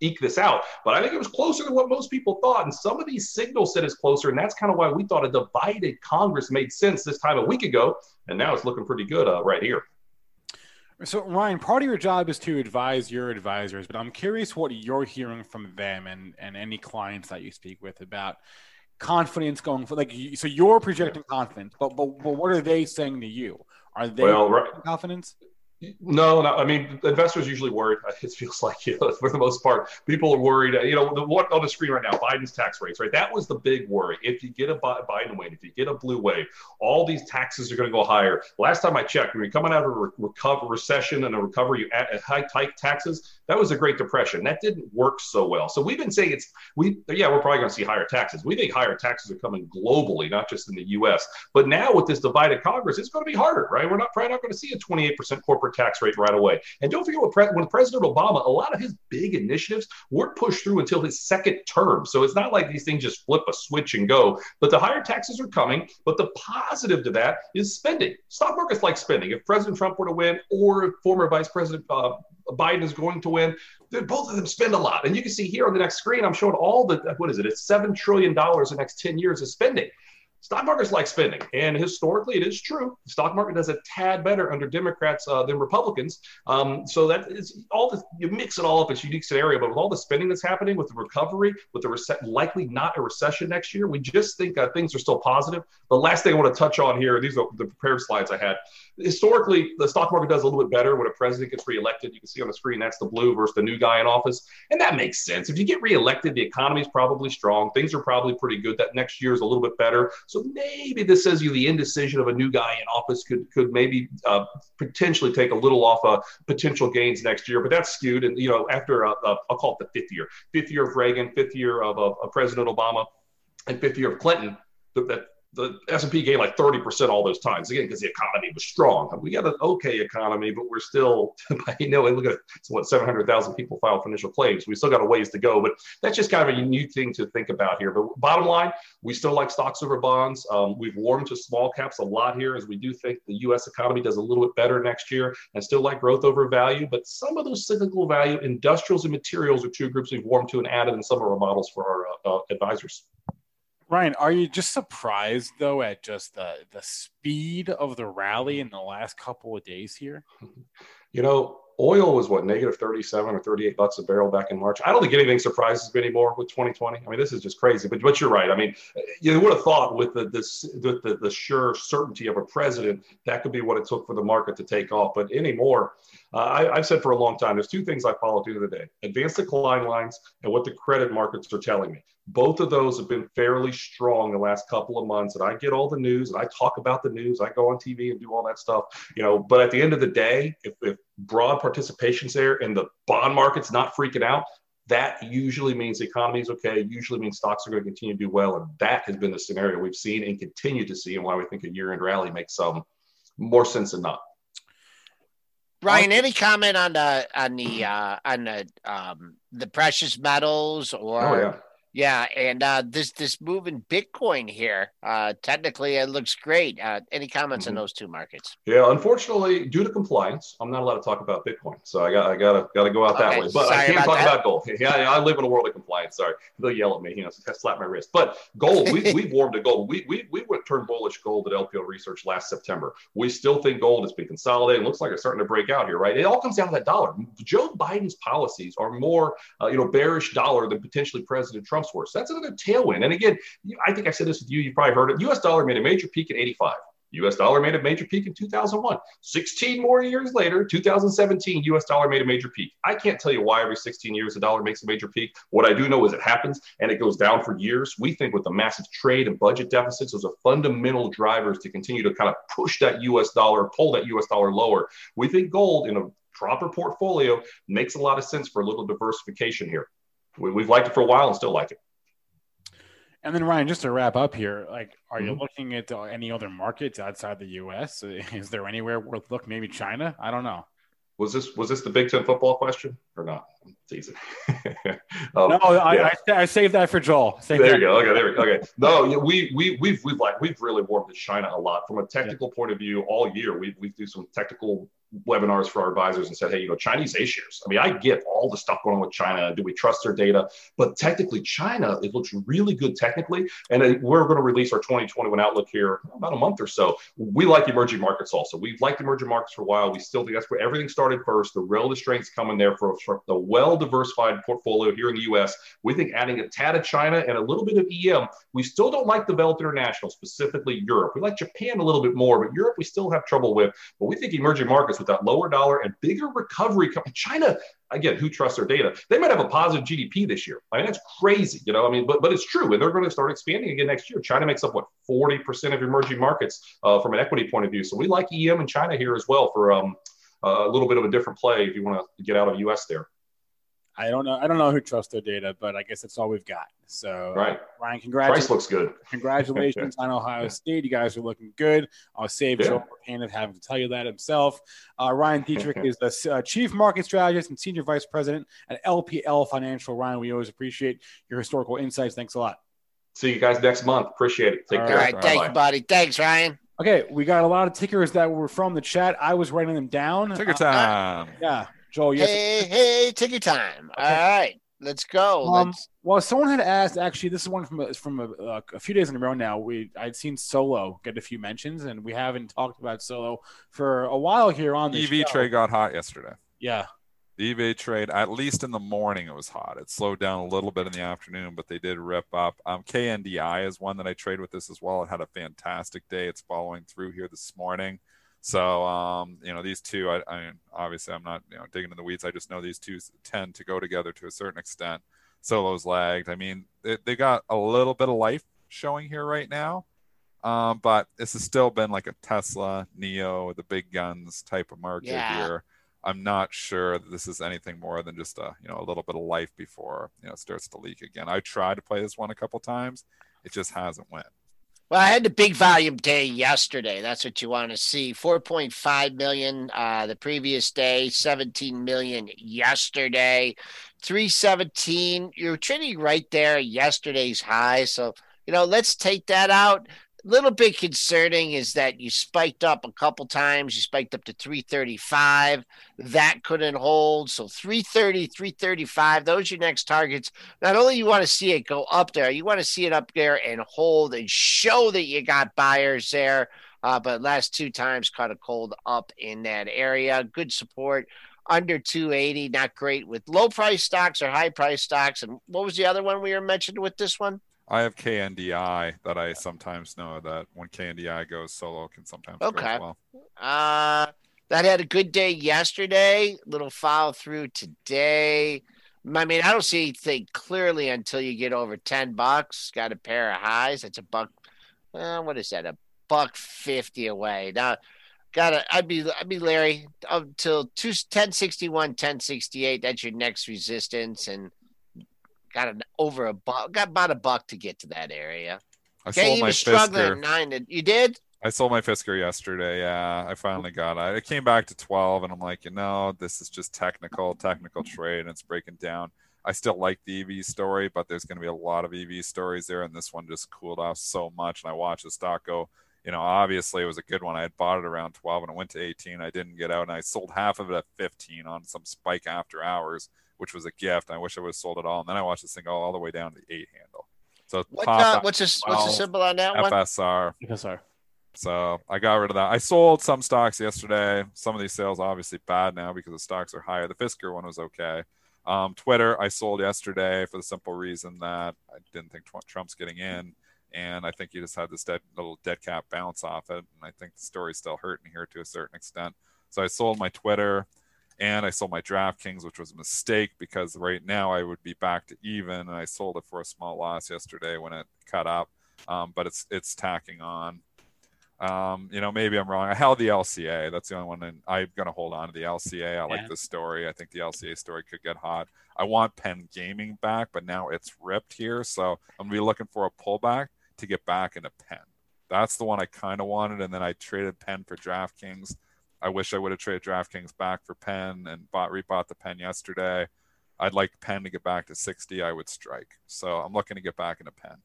eke this out. But I think it was closer than what most people thought. And some of these signals said it's closer. And that's kind of why we thought a divided Congress made sense this time a week ago. And now it's looking pretty good uh, right here. So, Ryan, part of your job is to advise your advisors, but I'm curious what you're hearing from them and, and any clients that you speak with about confidence going for like so you're projecting confidence but but, but what are they saying to you are they well, right. confidence no, no. I mean, investors usually worried. It feels like, you know, for the most part, people are worried. Uh, you know, the, what on the screen right now, Biden's tax rates, right? That was the big worry. If you get a Biden win, if you get a blue wave, all these taxes are going to go higher. Last time I checked, when you're coming out of a recover recession and a recovery, you add uh, high tight taxes. That was a Great Depression. That didn't work so well. So we've been saying it's we. Yeah, we're probably going to see higher taxes. We think higher taxes are coming globally, not just in the U.S. But now with this divided Congress, it's going to be harder, right? We're not probably not going to see a 28% corporate tax rate right away. And don't forget what pre- when President Obama, a lot of his big initiatives weren't pushed through until his second term. So it's not like these things just flip a switch and go. But the higher taxes are coming. But the positive to that is spending. Stock markets like spending. If President Trump were to win, or former Vice President uh, Biden is going to win, both of them spend a lot. And you can see here on the next screen, I'm showing all the what is it? It's seven trillion dollars the next 10 years of spending stock markets like spending, and historically, it is true. The stock market does a tad better under Democrats uh, than Republicans. Um, so that is all the you mix it all up. It's a unique scenario, but with all the spending that's happening, with the recovery, with the rece- likely not a recession next year, we just think uh, things are still positive. The last thing I want to touch on here, these are the prepared slides I had. Historically, the stock market does a little bit better when a president gets reelected. You can see on the screen that's the blue versus the new guy in office, and that makes sense. If you get reelected, the economy is probably strong. Things are probably pretty good. That next year is a little bit better. So maybe this says you the indecision of a new guy in office could could maybe uh, potentially take a little off uh, potential gains next year, but that's skewed. And you know, after uh, uh, I'll call it the fifth year, fifth year of Reagan, fifth year of, of President Obama, and fifth year of Clinton, that the S&P gained like 30% all those times again because the economy was strong. We got an okay economy, but we're still, you know, look at it's what 700,000 people filed for initial claims. We still got a ways to go, but that's just kind of a unique thing to think about here. But bottom line, we still like stocks over bonds. Um, we've warmed to small caps a lot here as we do think the U.S. economy does a little bit better next year and still like growth over value. But some of those cyclical value, industrials and materials are two groups we've warmed to and added in some of our models for our uh, advisors. Ryan, are you just surprised though at just the the speed of the rally in the last couple of days here? You know, oil was what negative 37 or 38 bucks a barrel back in March. I don't think anything surprises me anymore with 2020. I mean, this is just crazy. But but you're right. I mean, you would have thought with the this the, the, the sure certainty of a president that could be what it took for the market to take off. But anymore, uh, I, have said for a long time, there's two things I follow through the day: advanced decline lines and what the credit markets are telling me. Both of those have been fairly strong the last couple of months. And I get all the news and I talk about the news. I go on TV and do all that stuff, you know. But at the end of the day, if, if broad participation's there and the bond market's not freaking out, that usually means the economy is okay. Usually means stocks are going to continue to do well, and that has been the scenario we've seen and continue to see, and why we think a year-end rally makes some more sense than not. Ryan, any comment on the on the uh, on the um, the precious metals or? Oh yeah Yeah, and uh, this this move in Bitcoin here, uh, technically it looks great. Uh, any comments mm-hmm. on those two markets? Yeah, unfortunately, due to compliance, I'm not allowed to talk about Bitcoin, so I got I gotta gotta go out that way. But I can not talk that. about gold. Yeah, yeah, I live in a world of compliance. Sorry, they'll yell at me, you know, slap my wrist. But gold, we we warmed to gold. We we we went turned bullish gold at LPL Research last September. We still think gold has been consolidating. Looks like it's starting to break out here, right? It all comes down to that dollar. Joe Biden's policies are more, uh, you know, bearish dollar than potentially President So that's another tailwind. And again, I think I said this with you. You probably heard it. U.S. dollar made a major peak at 85. US dollar made a major peak in 2001. 16 more years later, 2017, US dollar made a major peak. I can't tell you why every 16 years the dollar makes a major peak. What I do know is it happens and it goes down for years. We think with the massive trade and budget deficits, those are fundamental drivers to continue to kind of push that US dollar, pull that US dollar lower. We think gold in a proper portfolio makes a lot of sense for a little diversification here. We, have liked it for a while and still like it. And then Ryan, just to wrap up here, like, are mm-hmm. you looking at uh, any other markets outside the U.S.? Is there anywhere worth look? Maybe China? I don't know. Was this was this the Big Ten football question or not? I'm teasing. um, no, I, yeah. I, I, saved that for Joel. Saved there that. you go. Okay, there we go. Okay. No, we we we've we've like we've really warmed to China a lot from a technical yeah. point of view all year. We we do some technical webinars for our advisors and said, hey, you know, Chinese A shares. I mean, I get all the stuff going on with China. Do we trust their data? But technically, China, it looks really good technically. And we're going to release our 2021 outlook here about a month or so. We like emerging markets also. We've liked emerging markets for a while. We still think that's where everything started first. The relative strengths coming there for, for the well diversified portfolio here in the US. We think adding a tad of China and a little bit of EM, we still don't like developed international, specifically Europe. We like Japan a little bit more, but Europe we still have trouble with. But we think emerging markets with that lower dollar and bigger recovery. China, again, who trusts their data? They might have a positive GDP this year. I mean, that's crazy, you know. I mean, but but it's true, and they're going to start expanding again next year. China makes up what 40% of emerging markets uh, from an equity point of view. So we like EM and China here as well for um, a little bit of a different play if you want to get out of US there. I don't know. I don't know who trusts their data, but I guess that's all we've got. So, right, Ryan, congratulations. Price looks good. Congratulations on Ohio State. You guys are looking good. I'll save yeah. Joe Hannon having to tell you that himself. Uh, Ryan Detrick is the uh, chief market strategist and senior vice president at LPL Financial. Ryan, we always appreciate your historical insights. Thanks a lot. See you guys next month. Appreciate it. Take all care. All right, thank you, buddy. Thanks, Ryan. Okay, we got a lot of tickers that were from the chat. I was writing them down. Ticker time. Uh, yeah. Joel, yes. Hey, hey, ticker time. Okay. All right. Let's go. Um, Let's... Well, someone had asked. Actually, this is one from a, from a, uh, a, few days in a row now. We I'd seen Solo get a few mentions, and we haven't talked about Solo for a while here on the EV show. trade got hot yesterday. Yeah, the EV trade, at least in the morning, it was hot. It slowed down a little bit in the afternoon, but they did rip up. Um, KNDI is one that I trade with this as well. It had a fantastic day. It's following through here this morning. So, um, you know, these two, I, I obviously I'm not, you know, digging in the weeds. I just know these two tend to go together to a certain extent. Solo's lagged. I mean, they, they got a little bit of life showing here right now. Um, but this has still been like a Tesla, NIO, the big guns type of market yeah. here. I'm not sure that this is anything more than just a you know a little bit of life before you know it starts to leak again. I tried to play this one a couple times, it just hasn't went. Well, I had the big volume day yesterday. That's what you want to see. 4.5 million uh, the previous day, 17 million yesterday, 317. You're trading right there yesterday's high. So, you know, let's take that out little bit concerning is that you spiked up a couple times. You spiked up to 335. That couldn't hold. So 330, 335, those are your next targets. Not only you want to see it go up there, you want to see it up there and hold and show that you got buyers there. Uh, but last two times caught a cold up in that area. Good support under 280. Not great with low price stocks or high price stocks. And what was the other one we were mentioned with this one? I have KNDI that I sometimes know that when KNDI goes solo can sometimes okay. go well. Uh that had a good day yesterday. Little follow through today. I mean, I don't see anything clearly until you get over ten bucks. Got a pair of highs. That's a buck. Uh, what is that? A buck fifty away. Now, gotta. I'd be. I'd be Larry until two ten sixty one, ten sixty eight. That's your next resistance, and got an over a buck, got about a buck to get to that area. I okay, sold my Fisker. Nine, to, you did? I sold my Fisker yesterday. Yeah, I finally got it. It came back to 12, and I'm like, you know, this is just technical, technical trade, and it's breaking down. I still like the EV story, but there's going to be a lot of EV stories there, and this one just cooled off so much. And I watched the stock go. You know, obviously it was a good one. I had bought it around 12 and it went to 18. I didn't get out, and I sold half of it at 15 on some spike after hours, which was a gift. I wish I would have sold it all. And then I watched this thing go all the way down to the eight handle. So what, uh, what's this? What's the symbol on that one? FSR. FSR. So I got rid of that. I sold some stocks yesterday. Some of these sales obviously bad now because the stocks are higher. The Fisker one was okay. Um, Twitter I sold yesterday for the simple reason that I didn't think Trump's getting in, and I think he just had this dead little dead cap bounce off it, and I think the story's still hurting here to a certain extent. So I sold my Twitter, and I sold my DraftKings, which was a mistake because right now I would be back to even, and I sold it for a small loss yesterday when it cut up, um, but it's it's tacking on. Um, you know, maybe I'm wrong. I held the LCA. That's the only one, and I'm going to hold on to the LCA. I yeah. like the story. I think the LCA story could get hot. I want Penn Gaming back, but now it's ripped here, so I'm gonna be looking for a pullback to get back into Penn. That's the one I kind of wanted, and then I traded Penn for DraftKings. I wish I would have traded DraftKings back for Penn and bought rebought the Penn yesterday. I'd like Penn to get back to 60. I would strike. So I'm looking to get back into Penn.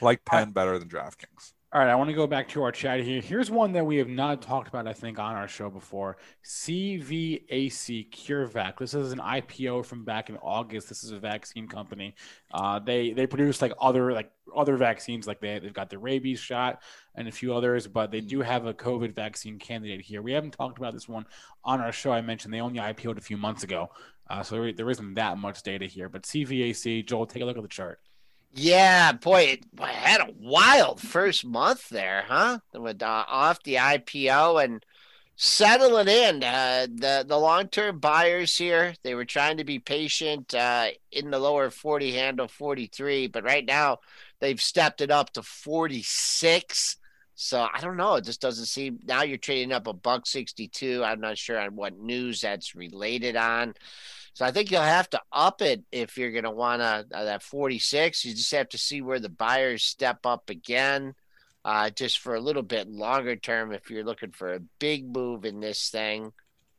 like Penn better than DraftKings. All right, I want to go back to our chat here. Here's one that we have not talked about, I think, on our show before. CVAC CureVac. This is an IPO from back in August. This is a vaccine company. Uh, they they produce like other like other vaccines, like they they've got the rabies shot and a few others, but they do have a COVID vaccine candidate here. We haven't talked about this one on our show. I mentioned they only IPO'd a few months ago, uh, so there isn't that much data here. But CVAC, Joel, take a look at the chart. Yeah, boy, it, had a wild first month there, huh? With uh, off the IPO and settling in. Uh, the the long term buyers here, they were trying to be patient uh, in the lower forty handle, forty three, but right now they've stepped it up to forty six. So I don't know. It just doesn't seem. Now you're trading up a buck sixty two. I'm not sure on what news that's related on. So I think you'll have to up it if you're going to want to uh, that 46. You just have to see where the buyers step up again, uh, just for a little bit longer term. If you're looking for a big move in this thing,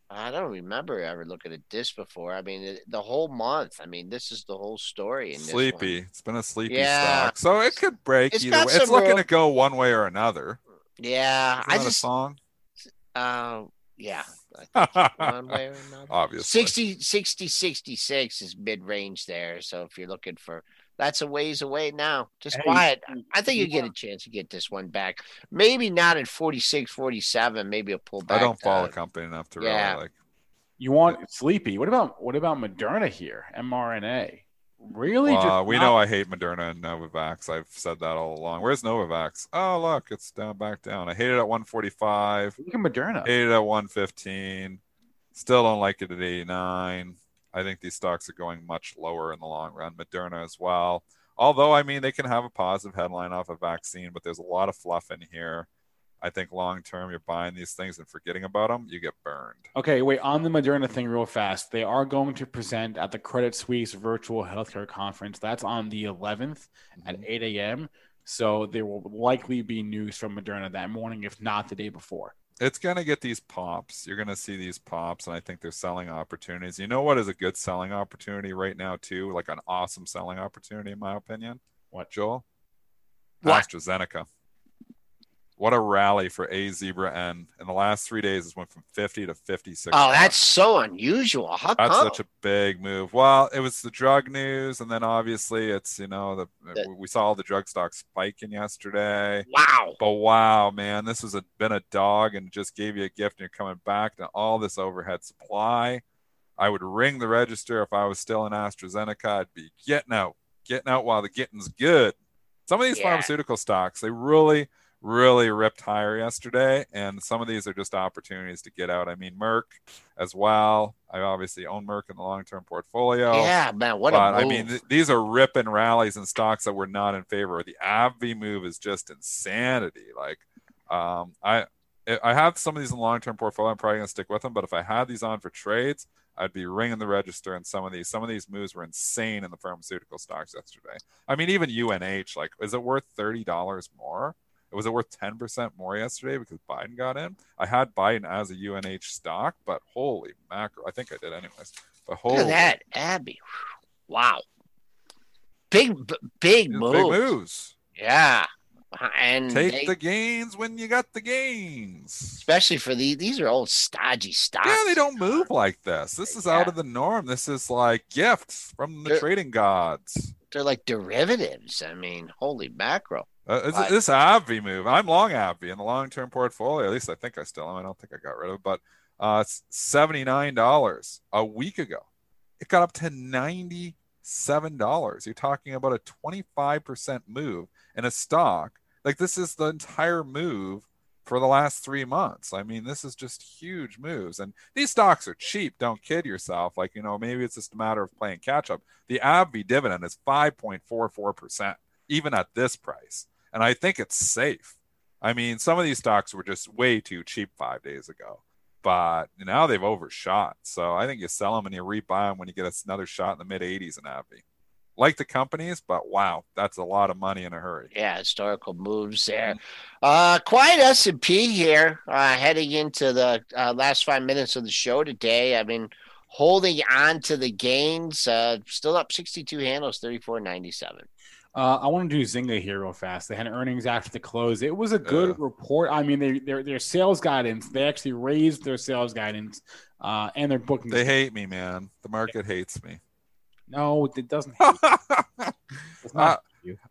I don't remember ever looking at this before. I mean, the whole month. I mean, this is the whole story. In sleepy. It's been a sleepy yeah. stock, so it could break it's either way. It's looking room. to go one way or another. Yeah, I just song. Uh, yeah, one way or another. Obviously. 60, 60, 66 is mid range there. So if you're looking for that's a ways away now. Just hey, quiet. I think you get a chance to get this one back. Maybe not at 46, 47. Maybe a pullback. I don't follow the company enough to yeah. really like. You want sleepy? What about what about Moderna here? mRNA. Really? Uh, we not... know I hate Moderna and Novavax. I've said that all along. Where's Novavax? Oh, look, it's down back down. I hate it at 145. Look at Moderna. Hate it at 115. Still don't like it at 89. I think these stocks are going much lower in the long run. Moderna as well. Although, I mean, they can have a positive headline off a vaccine, but there's a lot of fluff in here. I think long term, you're buying these things and forgetting about them, you get burned. Okay, wait. On the Moderna thing, real fast, they are going to present at the Credit Suisse Virtual Healthcare Conference. That's on the 11th mm-hmm. at 8 a.m. So there will likely be news from Moderna that morning, if not the day before. It's going to get these pops. You're going to see these pops, and I think they're selling opportunities. You know what is a good selling opportunity right now, too? Like an awesome selling opportunity, in my opinion? What, Joel? What? AstraZeneca. What a rally for A Zebra N. In the last three days, it went from 50 to 56. Oh, that's so unusual. How that's come? such a big move. Well, it was the drug news, and then obviously it's, you know, the, the we saw all the drug stocks spiking yesterday. Wow. But wow, man, this has been a dog and just gave you a gift and you're coming back to all this overhead supply. I would ring the register if I was still in AstraZeneca. I'd be getting out, getting out while the getting's good. Some of these yeah. pharmaceutical stocks, they really – really ripped higher yesterday, and some of these are just opportunities to get out. I mean, Merck as well. I obviously own Merck in the long-term portfolio. Yeah, man, what but, a move. I mean, th- these are ripping rallies and stocks that were not in favor. The AbbVie move is just insanity. Like, um, I I have some of these in the long-term portfolio. I'm probably gonna stick with them, but if I had these on for trades, I'd be ringing the register in some of these. Some of these moves were insane in the pharmaceutical stocks yesterday. I mean, even UNH, like, is it worth thirty dollars Was it worth 10% more yesterday because Biden got in? I had Biden as a UNH stock, but holy macro. I think I did anyways. But Look at that, AbbVie. Wow. Big, big moves. Big moves. Yeah. And take they, the gains when you got the gains. Especially for the these are old stodgy stocks. Yeah, they don't move like this. This is yeah. out of the norm. This is like gifts from the they're, trading gods. They're like derivatives. I mean, holy mackerel. Uh, this AbbVie move. I'm long AbbVie in the long term portfolio. At least I think I still am. I don't think I got rid of it, but uh, it's seventy nine dollars a week ago. It got up to ninety seven dollars. You're talking about a twenty five percent move in a stock. Like this is the entire move for the last three months. I mean, this is just huge moves. And these stocks are cheap. Don't kid yourself. Like, you know, maybe it's just a matter of playing catch up. The AbbVie dividend is 5.44%, even at this price. And I think it's safe. I mean, some of these stocks were just way too cheap five days ago, but now they've overshot. So I think you sell them and you rebuy them when you get another shot in the mid 80s in AbbVie like the companies, but wow, that's a lot of money in a hurry. Yeah, historical moves there. Uh, quiet S and P here, uh, heading into the uh, last five minutes of the show today. I mean, holding on to the gains, uh, still up sixty-two handles, thirty-four ninety-seven. Uh, I want to do Zynga here real fast. They had earnings after the close. It was a good report. I mean, they, their their sales guidance. They actually raised their sales guidance, uh, and their booking. They hate me, man. The market hates me. No, it doesn't. it's uh,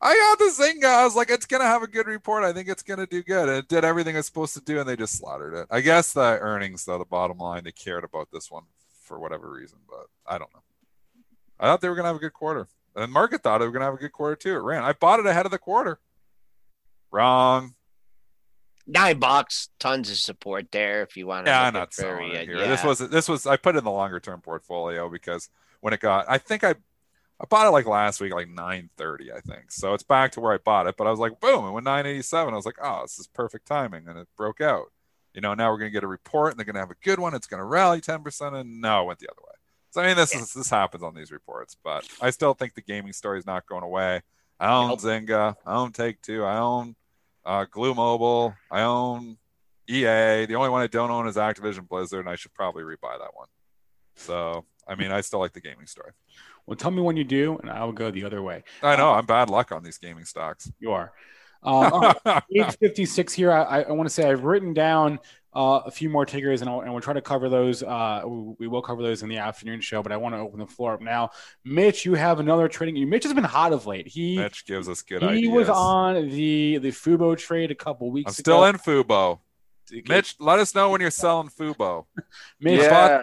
I got the Zynga. I was like, it's gonna have a good report. I think it's gonna do good. it did everything it's supposed to do, and they just slaughtered it. I guess the earnings, though, the bottom line, they cared about this one for whatever reason, but I don't know. I thought they were gonna have a good quarter, and market thought they were gonna have a good quarter too. It ran. I bought it ahead of the quarter. Wrong. Nine bucks, tons of support there if you want. to Yeah, I'm not selling it here. Yeah. This was this was I put in the longer term portfolio because when it got I think I I bought it like last week, like 930, I think. So it's back to where I bought it. But I was like, boom, it went 987. I was like, oh, this is perfect timing. And it broke out. You know, now we're gonna get a report and they're gonna have a good one. It's gonna rally 10%, and no, it went the other way. So I mean this is this happens on these reports, but I still think the gaming story is not going away. I own nope. Zynga, I own Take Two, I own uh, Glu Mobile, I own EA. The only one I don't own is Activision Blizzard, and I should probably rebuy that one. So I mean, I still like the gaming story. Well, tell me when you do, and I will go the other way. I know um, I'm bad luck on these gaming stocks. You are. Um, age 56 here. I, I want to say I've written down uh, a few more takers, and, I'll, and we'll try to cover those. Uh, we will cover those in the afternoon show, but I want to open the floor up now. Mitch, you have another trading. Mitch has been hot of late. He Mitch gives us good he ideas. He was on the the Fubo trade a couple weeks. I'm still in Fubo. Mitch, let us know when you're selling Fubo. Mitch, yeah.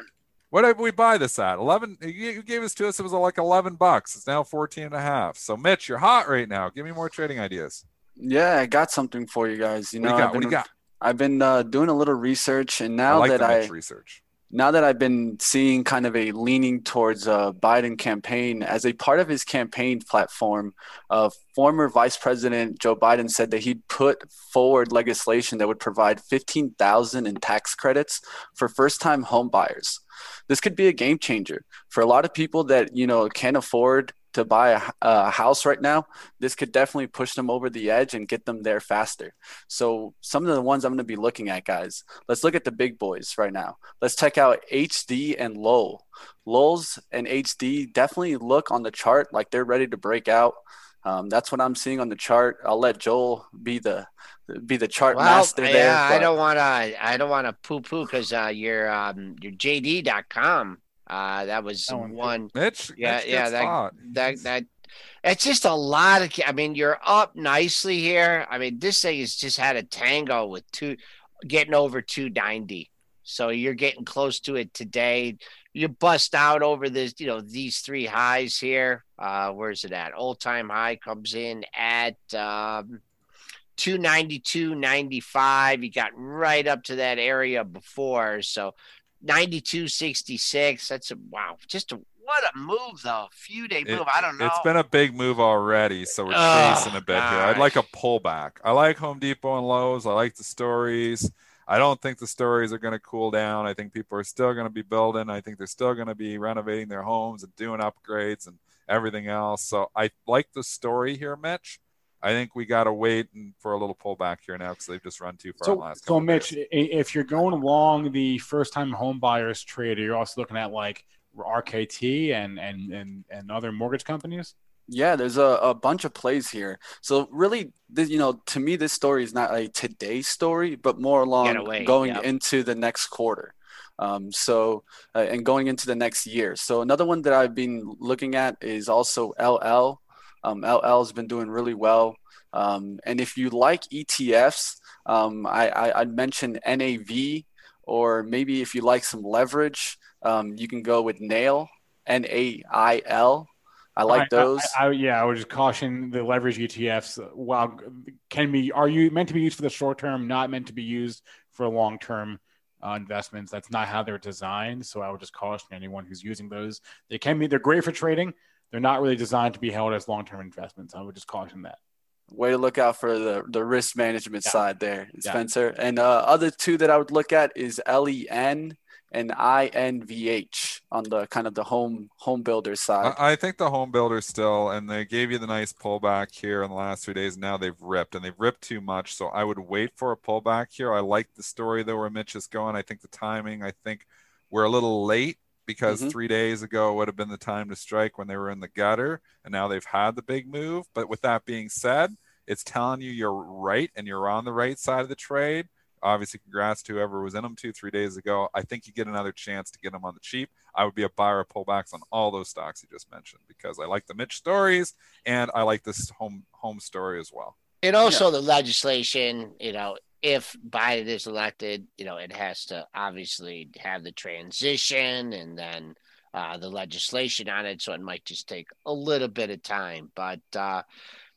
What did we buy this at? 11. You gave this to us. It was like 11 bucks. It's now 14 and a half. So, Mitch, you're hot right now. Give me more trading ideas. Yeah, I got something for you guys. You know, what, you I've been, what do you got? I've been uh, doing a little research, and now I like that I research now that I've been seeing kind of a leaning towards a uh, Biden campaign as a part of his campaign platform, uh, former Vice President Joe Biden said that he'd put forward legislation that would provide 15,000 in tax credits for first-time home buyers. This could be a game changer for a lot of people that you know can't afford to buy a, a, house right now, this could definitely push them over the edge and get them there faster. So, some of the ones I'm going to be looking at, guys, let's look at the big boys right now. Let's check out HD and Lowell. Lowe's and HD definitely look on the chart like they're ready to break out. Um, that's what I'm seeing on the chart. I'll let Joel be the be the chart well, master there. Yeah, but... I don't want to. I don't want to poo poo because uh, your um, your JD.com uh, that was one. Mitch, yeah, Mitch yeah, that, that that it's just a lot of. I mean, you're up nicely here. I mean, this thing has just had a tango with two, getting over 290. So you're getting close to it today. You bust out over this, you know, these three highs here. Uh, where's it at? Old time high comes in at um, 292.95. You got right up to that area before. So 92.66. That's a wow. Just a what a move though. Few day move. It, I don't know. It's been a big move already, so we're oh, chasing a bit gosh. here. I'd like a pullback. I like Home Depot and Lowe's. I like the stories. I don't think the stories are going to cool down. I think people are still going to be building. I think they're still going to be renovating their homes and doing upgrades and everything else. So I like the story here, Mitch. I think we got to wait for a little pullback here now because they've just run too far. So, last so Mitch, days. if you're going along the first-time home buyers trade, you're also looking at like RKT and and and and other mortgage companies? Yeah, there's a, a bunch of plays here. So really, this, you know, to me, this story is not a today story, but more along away, going yep. into the next quarter. Um, so uh, and going into the next year. So another one that I've been looking at is also LL. Um, LL has been doing really well. Um, and if you like ETFs, um, I, I, I'd mention NAV, or maybe if you like some leverage, um, you can go with Nail, N A I L. I like I, those. I, I, yeah, I would just caution the leverage ETFs. While can be are you meant to be used for the short term, not meant to be used for long term uh, investments. That's not how they're designed. So I would just caution anyone who's using those. They can be they're great for trading. They're not really designed to be held as long term investments. I would just caution that. Way to look out for the, the risk management yeah. side there, Spencer. Yeah. And uh, other two that I would look at is LEN and INVH on the kind of the home home builder side. I think the home builder still, and they gave you the nice pullback here in the last three days. Now they've ripped, and they've ripped too much. So I would wait for a pullback here. I like the story though where Mitch is going. I think the timing. I think we're a little late because mm-hmm. three days ago would have been the time to strike when they were in the gutter, and now they've had the big move. But with that being said, it's telling you you're right and you're on the right side of the trade obviously congrats to whoever was in them two three days ago i think you get another chance to get them on the cheap i would be a buyer of pullbacks on all those stocks you just mentioned because i like the mitch stories and i like this home home story as well and also yeah. the legislation you know if biden is elected you know it has to obviously have the transition and then uh, the legislation on it so it might just take a little bit of time but uh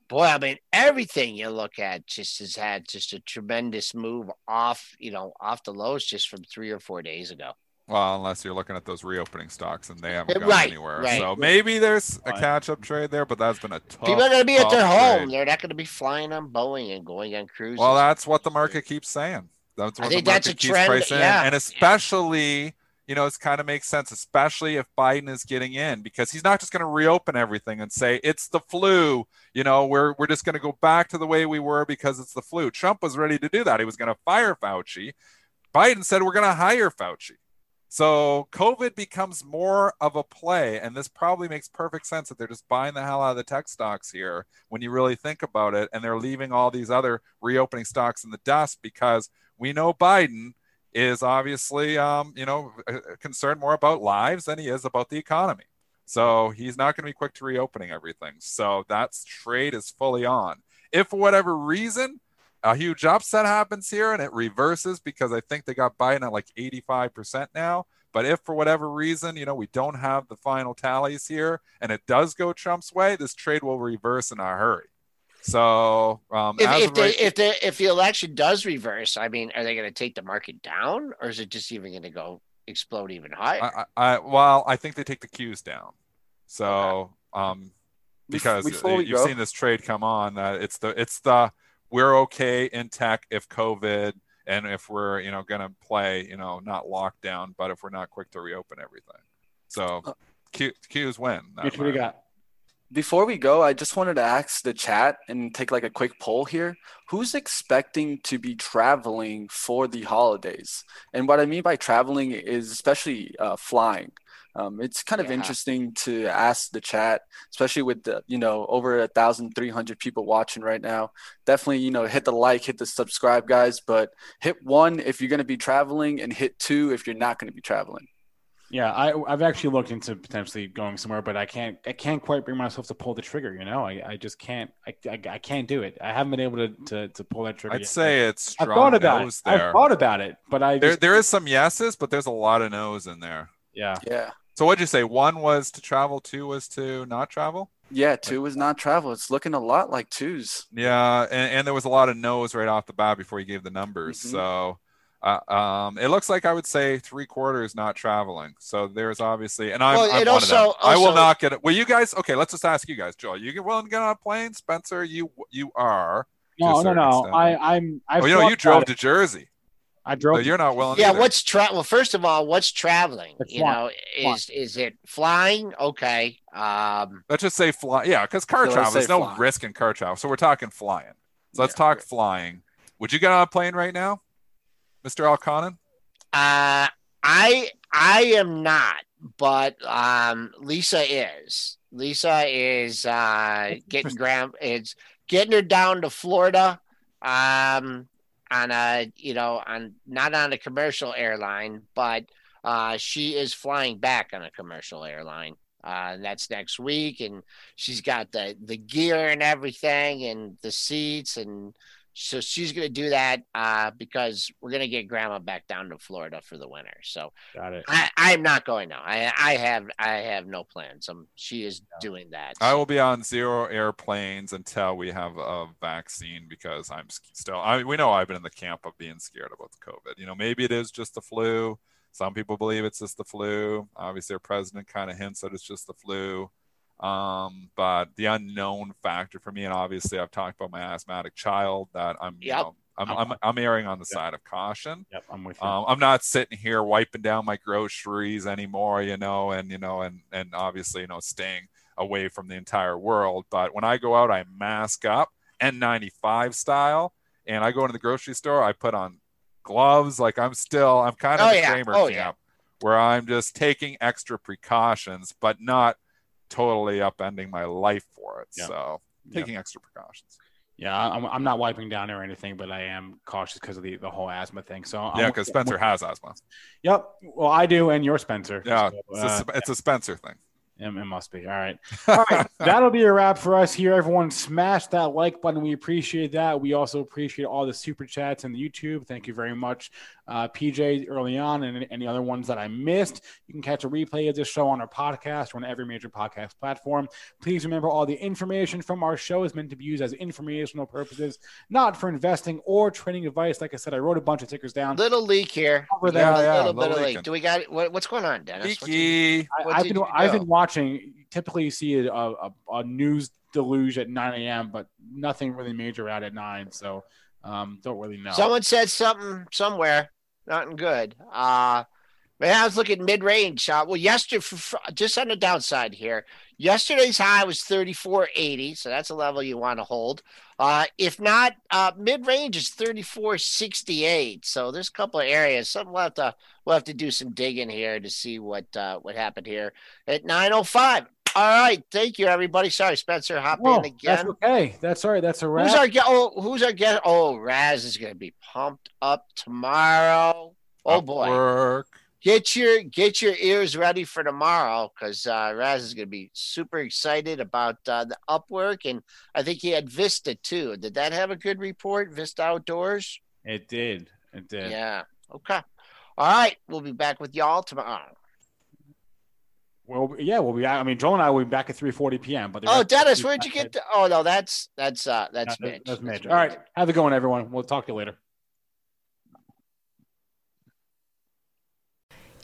boy, I mean, everything you look at just has had just a tremendous move off, you know, off the lows just from three or four days ago. Well, unless you're looking at those reopening stocks and they haven't gone right, anywhere. Right. So maybe there's a catch up trade there, but that's been a tough. People are going to be at their trade. home. They're not going to be flying on Boeing and going on cruises. Well, that's what the market keeps saying. That's what I think the market that's a keeps trend. pricing yeah. And especially. You know, it kind of makes sense, especially if Biden is getting in, because he's not just going to reopen everything and say it's the flu. You know, we're we're just going to go back to the way we were because it's the flu. Trump was ready to do that. He was going to fire Fauci. Biden said we're going to hire Fauci. So COVID becomes more of a play, and this probably makes perfect sense that they're just buying the hell out of the tech stocks here when you really think about it, and they're leaving all these other reopening stocks in the dust because we know Biden is obviously, um, you know, concerned more about lives than he is about the economy. So he's not going to be quick to reopening everything. So that trade is fully on. If for whatever reason a huge upset happens here and it reverses because I think they got Biden at like 85% now. But if for whatever reason, you know, we don't have the final tallies here and it does go Trump's way, this trade will reverse in a hurry. So um, if, if, right, if the if the election does reverse, I mean, are they going to take the market down, or is it just even going to go explode even higher? I, I, well, I think they take the cues down. So okay. um, because Before you've go. seen this trade come on, uh, it's the it's the we're okay in tech if COVID and if we're you know going to play you know not lockdown, but if we're not quick to reopen everything. So uh, cues win. What we got? Before we go, I just wanted to ask the chat and take like a quick poll here. Who's expecting to be traveling for the holidays? And what I mean by traveling is especially uh, flying. Um, it's kind of yeah. interesting to ask the chat, especially with the you know over a thousand three hundred people watching right now. Definitely, you know, hit the like, hit the subscribe, guys. But hit one if you're going to be traveling, and hit two if you're not going to be traveling. Yeah, I, I've actually looked into potentially going somewhere, but I can't. I can't quite bring myself to pull the trigger. You know, I, I just can't. I, I, I can't do it. I haven't been able to to, to pull that trigger. I'd yet. say it's strong. I've thought about it. There. I've thought about it, but I there there is some yeses, but there's a lot of no's in there. Yeah, yeah. So what'd you say? One was to travel. Two was to not travel. Yeah, two was not travel. It's looking a lot like twos. Yeah, and, and there was a lot of no's right off the bat before you gave the numbers. Mm-hmm. So uh, um, it looks like I would say three quarters not traveling. So there's obviously, and I'm, well, I'm one also, of them. Also, I will not get it. Well, you guys, okay, let's just ask you guys, Joel. You get willing to get on a plane? Spencer, you you are. No, no, no. Extent. I, I'm. I've oh, you know, you drove to Jersey. I drove. So you're not willing. Yeah, either. what's travel? Well, first of all, what's traveling? It's you know, is is it flying? Okay. Um, let's just say fly. Yeah, because car so travel. There's no flying. risk in car travel, so we're talking flying. So let's talk flying. Would you get on a plane right now? Mr. Elconin? Uh, I I am not. but um, Lisa is. Lisa is uh, getting Graham. It's getting her down to Florida. Um, on a you know on not on a commercial airline, but uh, she is flying back on a commercial airline. Uh, that's next week, and she's got the the gear and everything, and the seats, and so she's going to do that uh, because we're going to get grandma back down to Florida for the winter. So got it. I, I'm not going now. I I have I have no plans. Um, she is doing that. I will be on zero airplanes until we have a vaccine because I'm still. I we know I've been in the camp of being scared about the COVID. You know, maybe it is just the flu. Some people believe it's just the flu. Obviously, our president kind of hints that it's just the flu. Um, but the unknown factor for me, and obviously I've talked about my asthmatic child that I'm, yep. you know, I'm, I'm, I'm erring on the yep. side of caution. Yep, I'm with you. Um, I'm not sitting here wiping down my groceries anymore, you know, and you know, and and obviously, you know, staying away from the entire world. But when I go out, I mask up N95 style, and I go into the grocery store. I put on gloves. Like I'm still, I'm kind of oh, the yeah. Cramer oh, camp, yeah. where I'm just taking extra precautions, but not totally upending my life for it. Yep. So taking yep. extra precautions. Yeah, I'm, I'm not wiping down or anything, but I am cautious because of the, the whole asthma thing. So yeah, because Spencer has asthma. Yep. Well, I do, and you're Spencer. Yeah, so, it's, uh, a, it's a Spencer thing. It, must be. All right. All right. That'll be a wrap for us here. Everyone, smash that like button. We appreciate that. We also appreciate all the super chats and the YouTube. Thank you very much uh, PJ early on and any other ones that I missed. You can catch a replay of this show on our podcast or on every major podcast platform. Please remember all the information from our show is meant to be used as informational purposes, not for investing or trading advice. Like I said, I wrote a bunch of tickers down. Little leak here. Over there. Yeah, yeah, little bit of leak. Do we got what, what's going on, Dennis? You, I, have been I've been watching. Typically, you see a, a, a news deluge at 9 a.m., but nothing really major out at nine. So um, don't really know. Someone said something somewhere nothing good. Uh, man, I was looking mid range. Uh, well, yesterday, just on the downside here, yesterday's high was 34.80, so that's a level you want to hold. Uh, if not, uh, mid range is 34.68. So there's a couple of areas. Some we'll have to we'll have to do some digging here to see what uh, what happened here at 9:05. All right, thank you, everybody. Sorry, Spencer, hop Whoa, in again. That's okay. That's all right. That's a wrap. Who's our guest? Oh, who's our guest? Oh, Raz is going to be pumped up tomorrow. Oh boy, work. Get your get your ears ready for tomorrow because uh, Raz is going to be super excited about uh, the Upwork, and I think he had Vista too. Did that have a good report? Vista Outdoors. It did. It did. Yeah. Okay. All right. We'll be back with y'all tomorrow. Well, yeah, we'll be. I mean, Joel and I will be back at three forty p.m. But oh, Dennis, where'd you get? To, oh no, that's that's uh that's Mitch. That's, Mitch. That's All right, have it going, everyone. We'll talk to you later.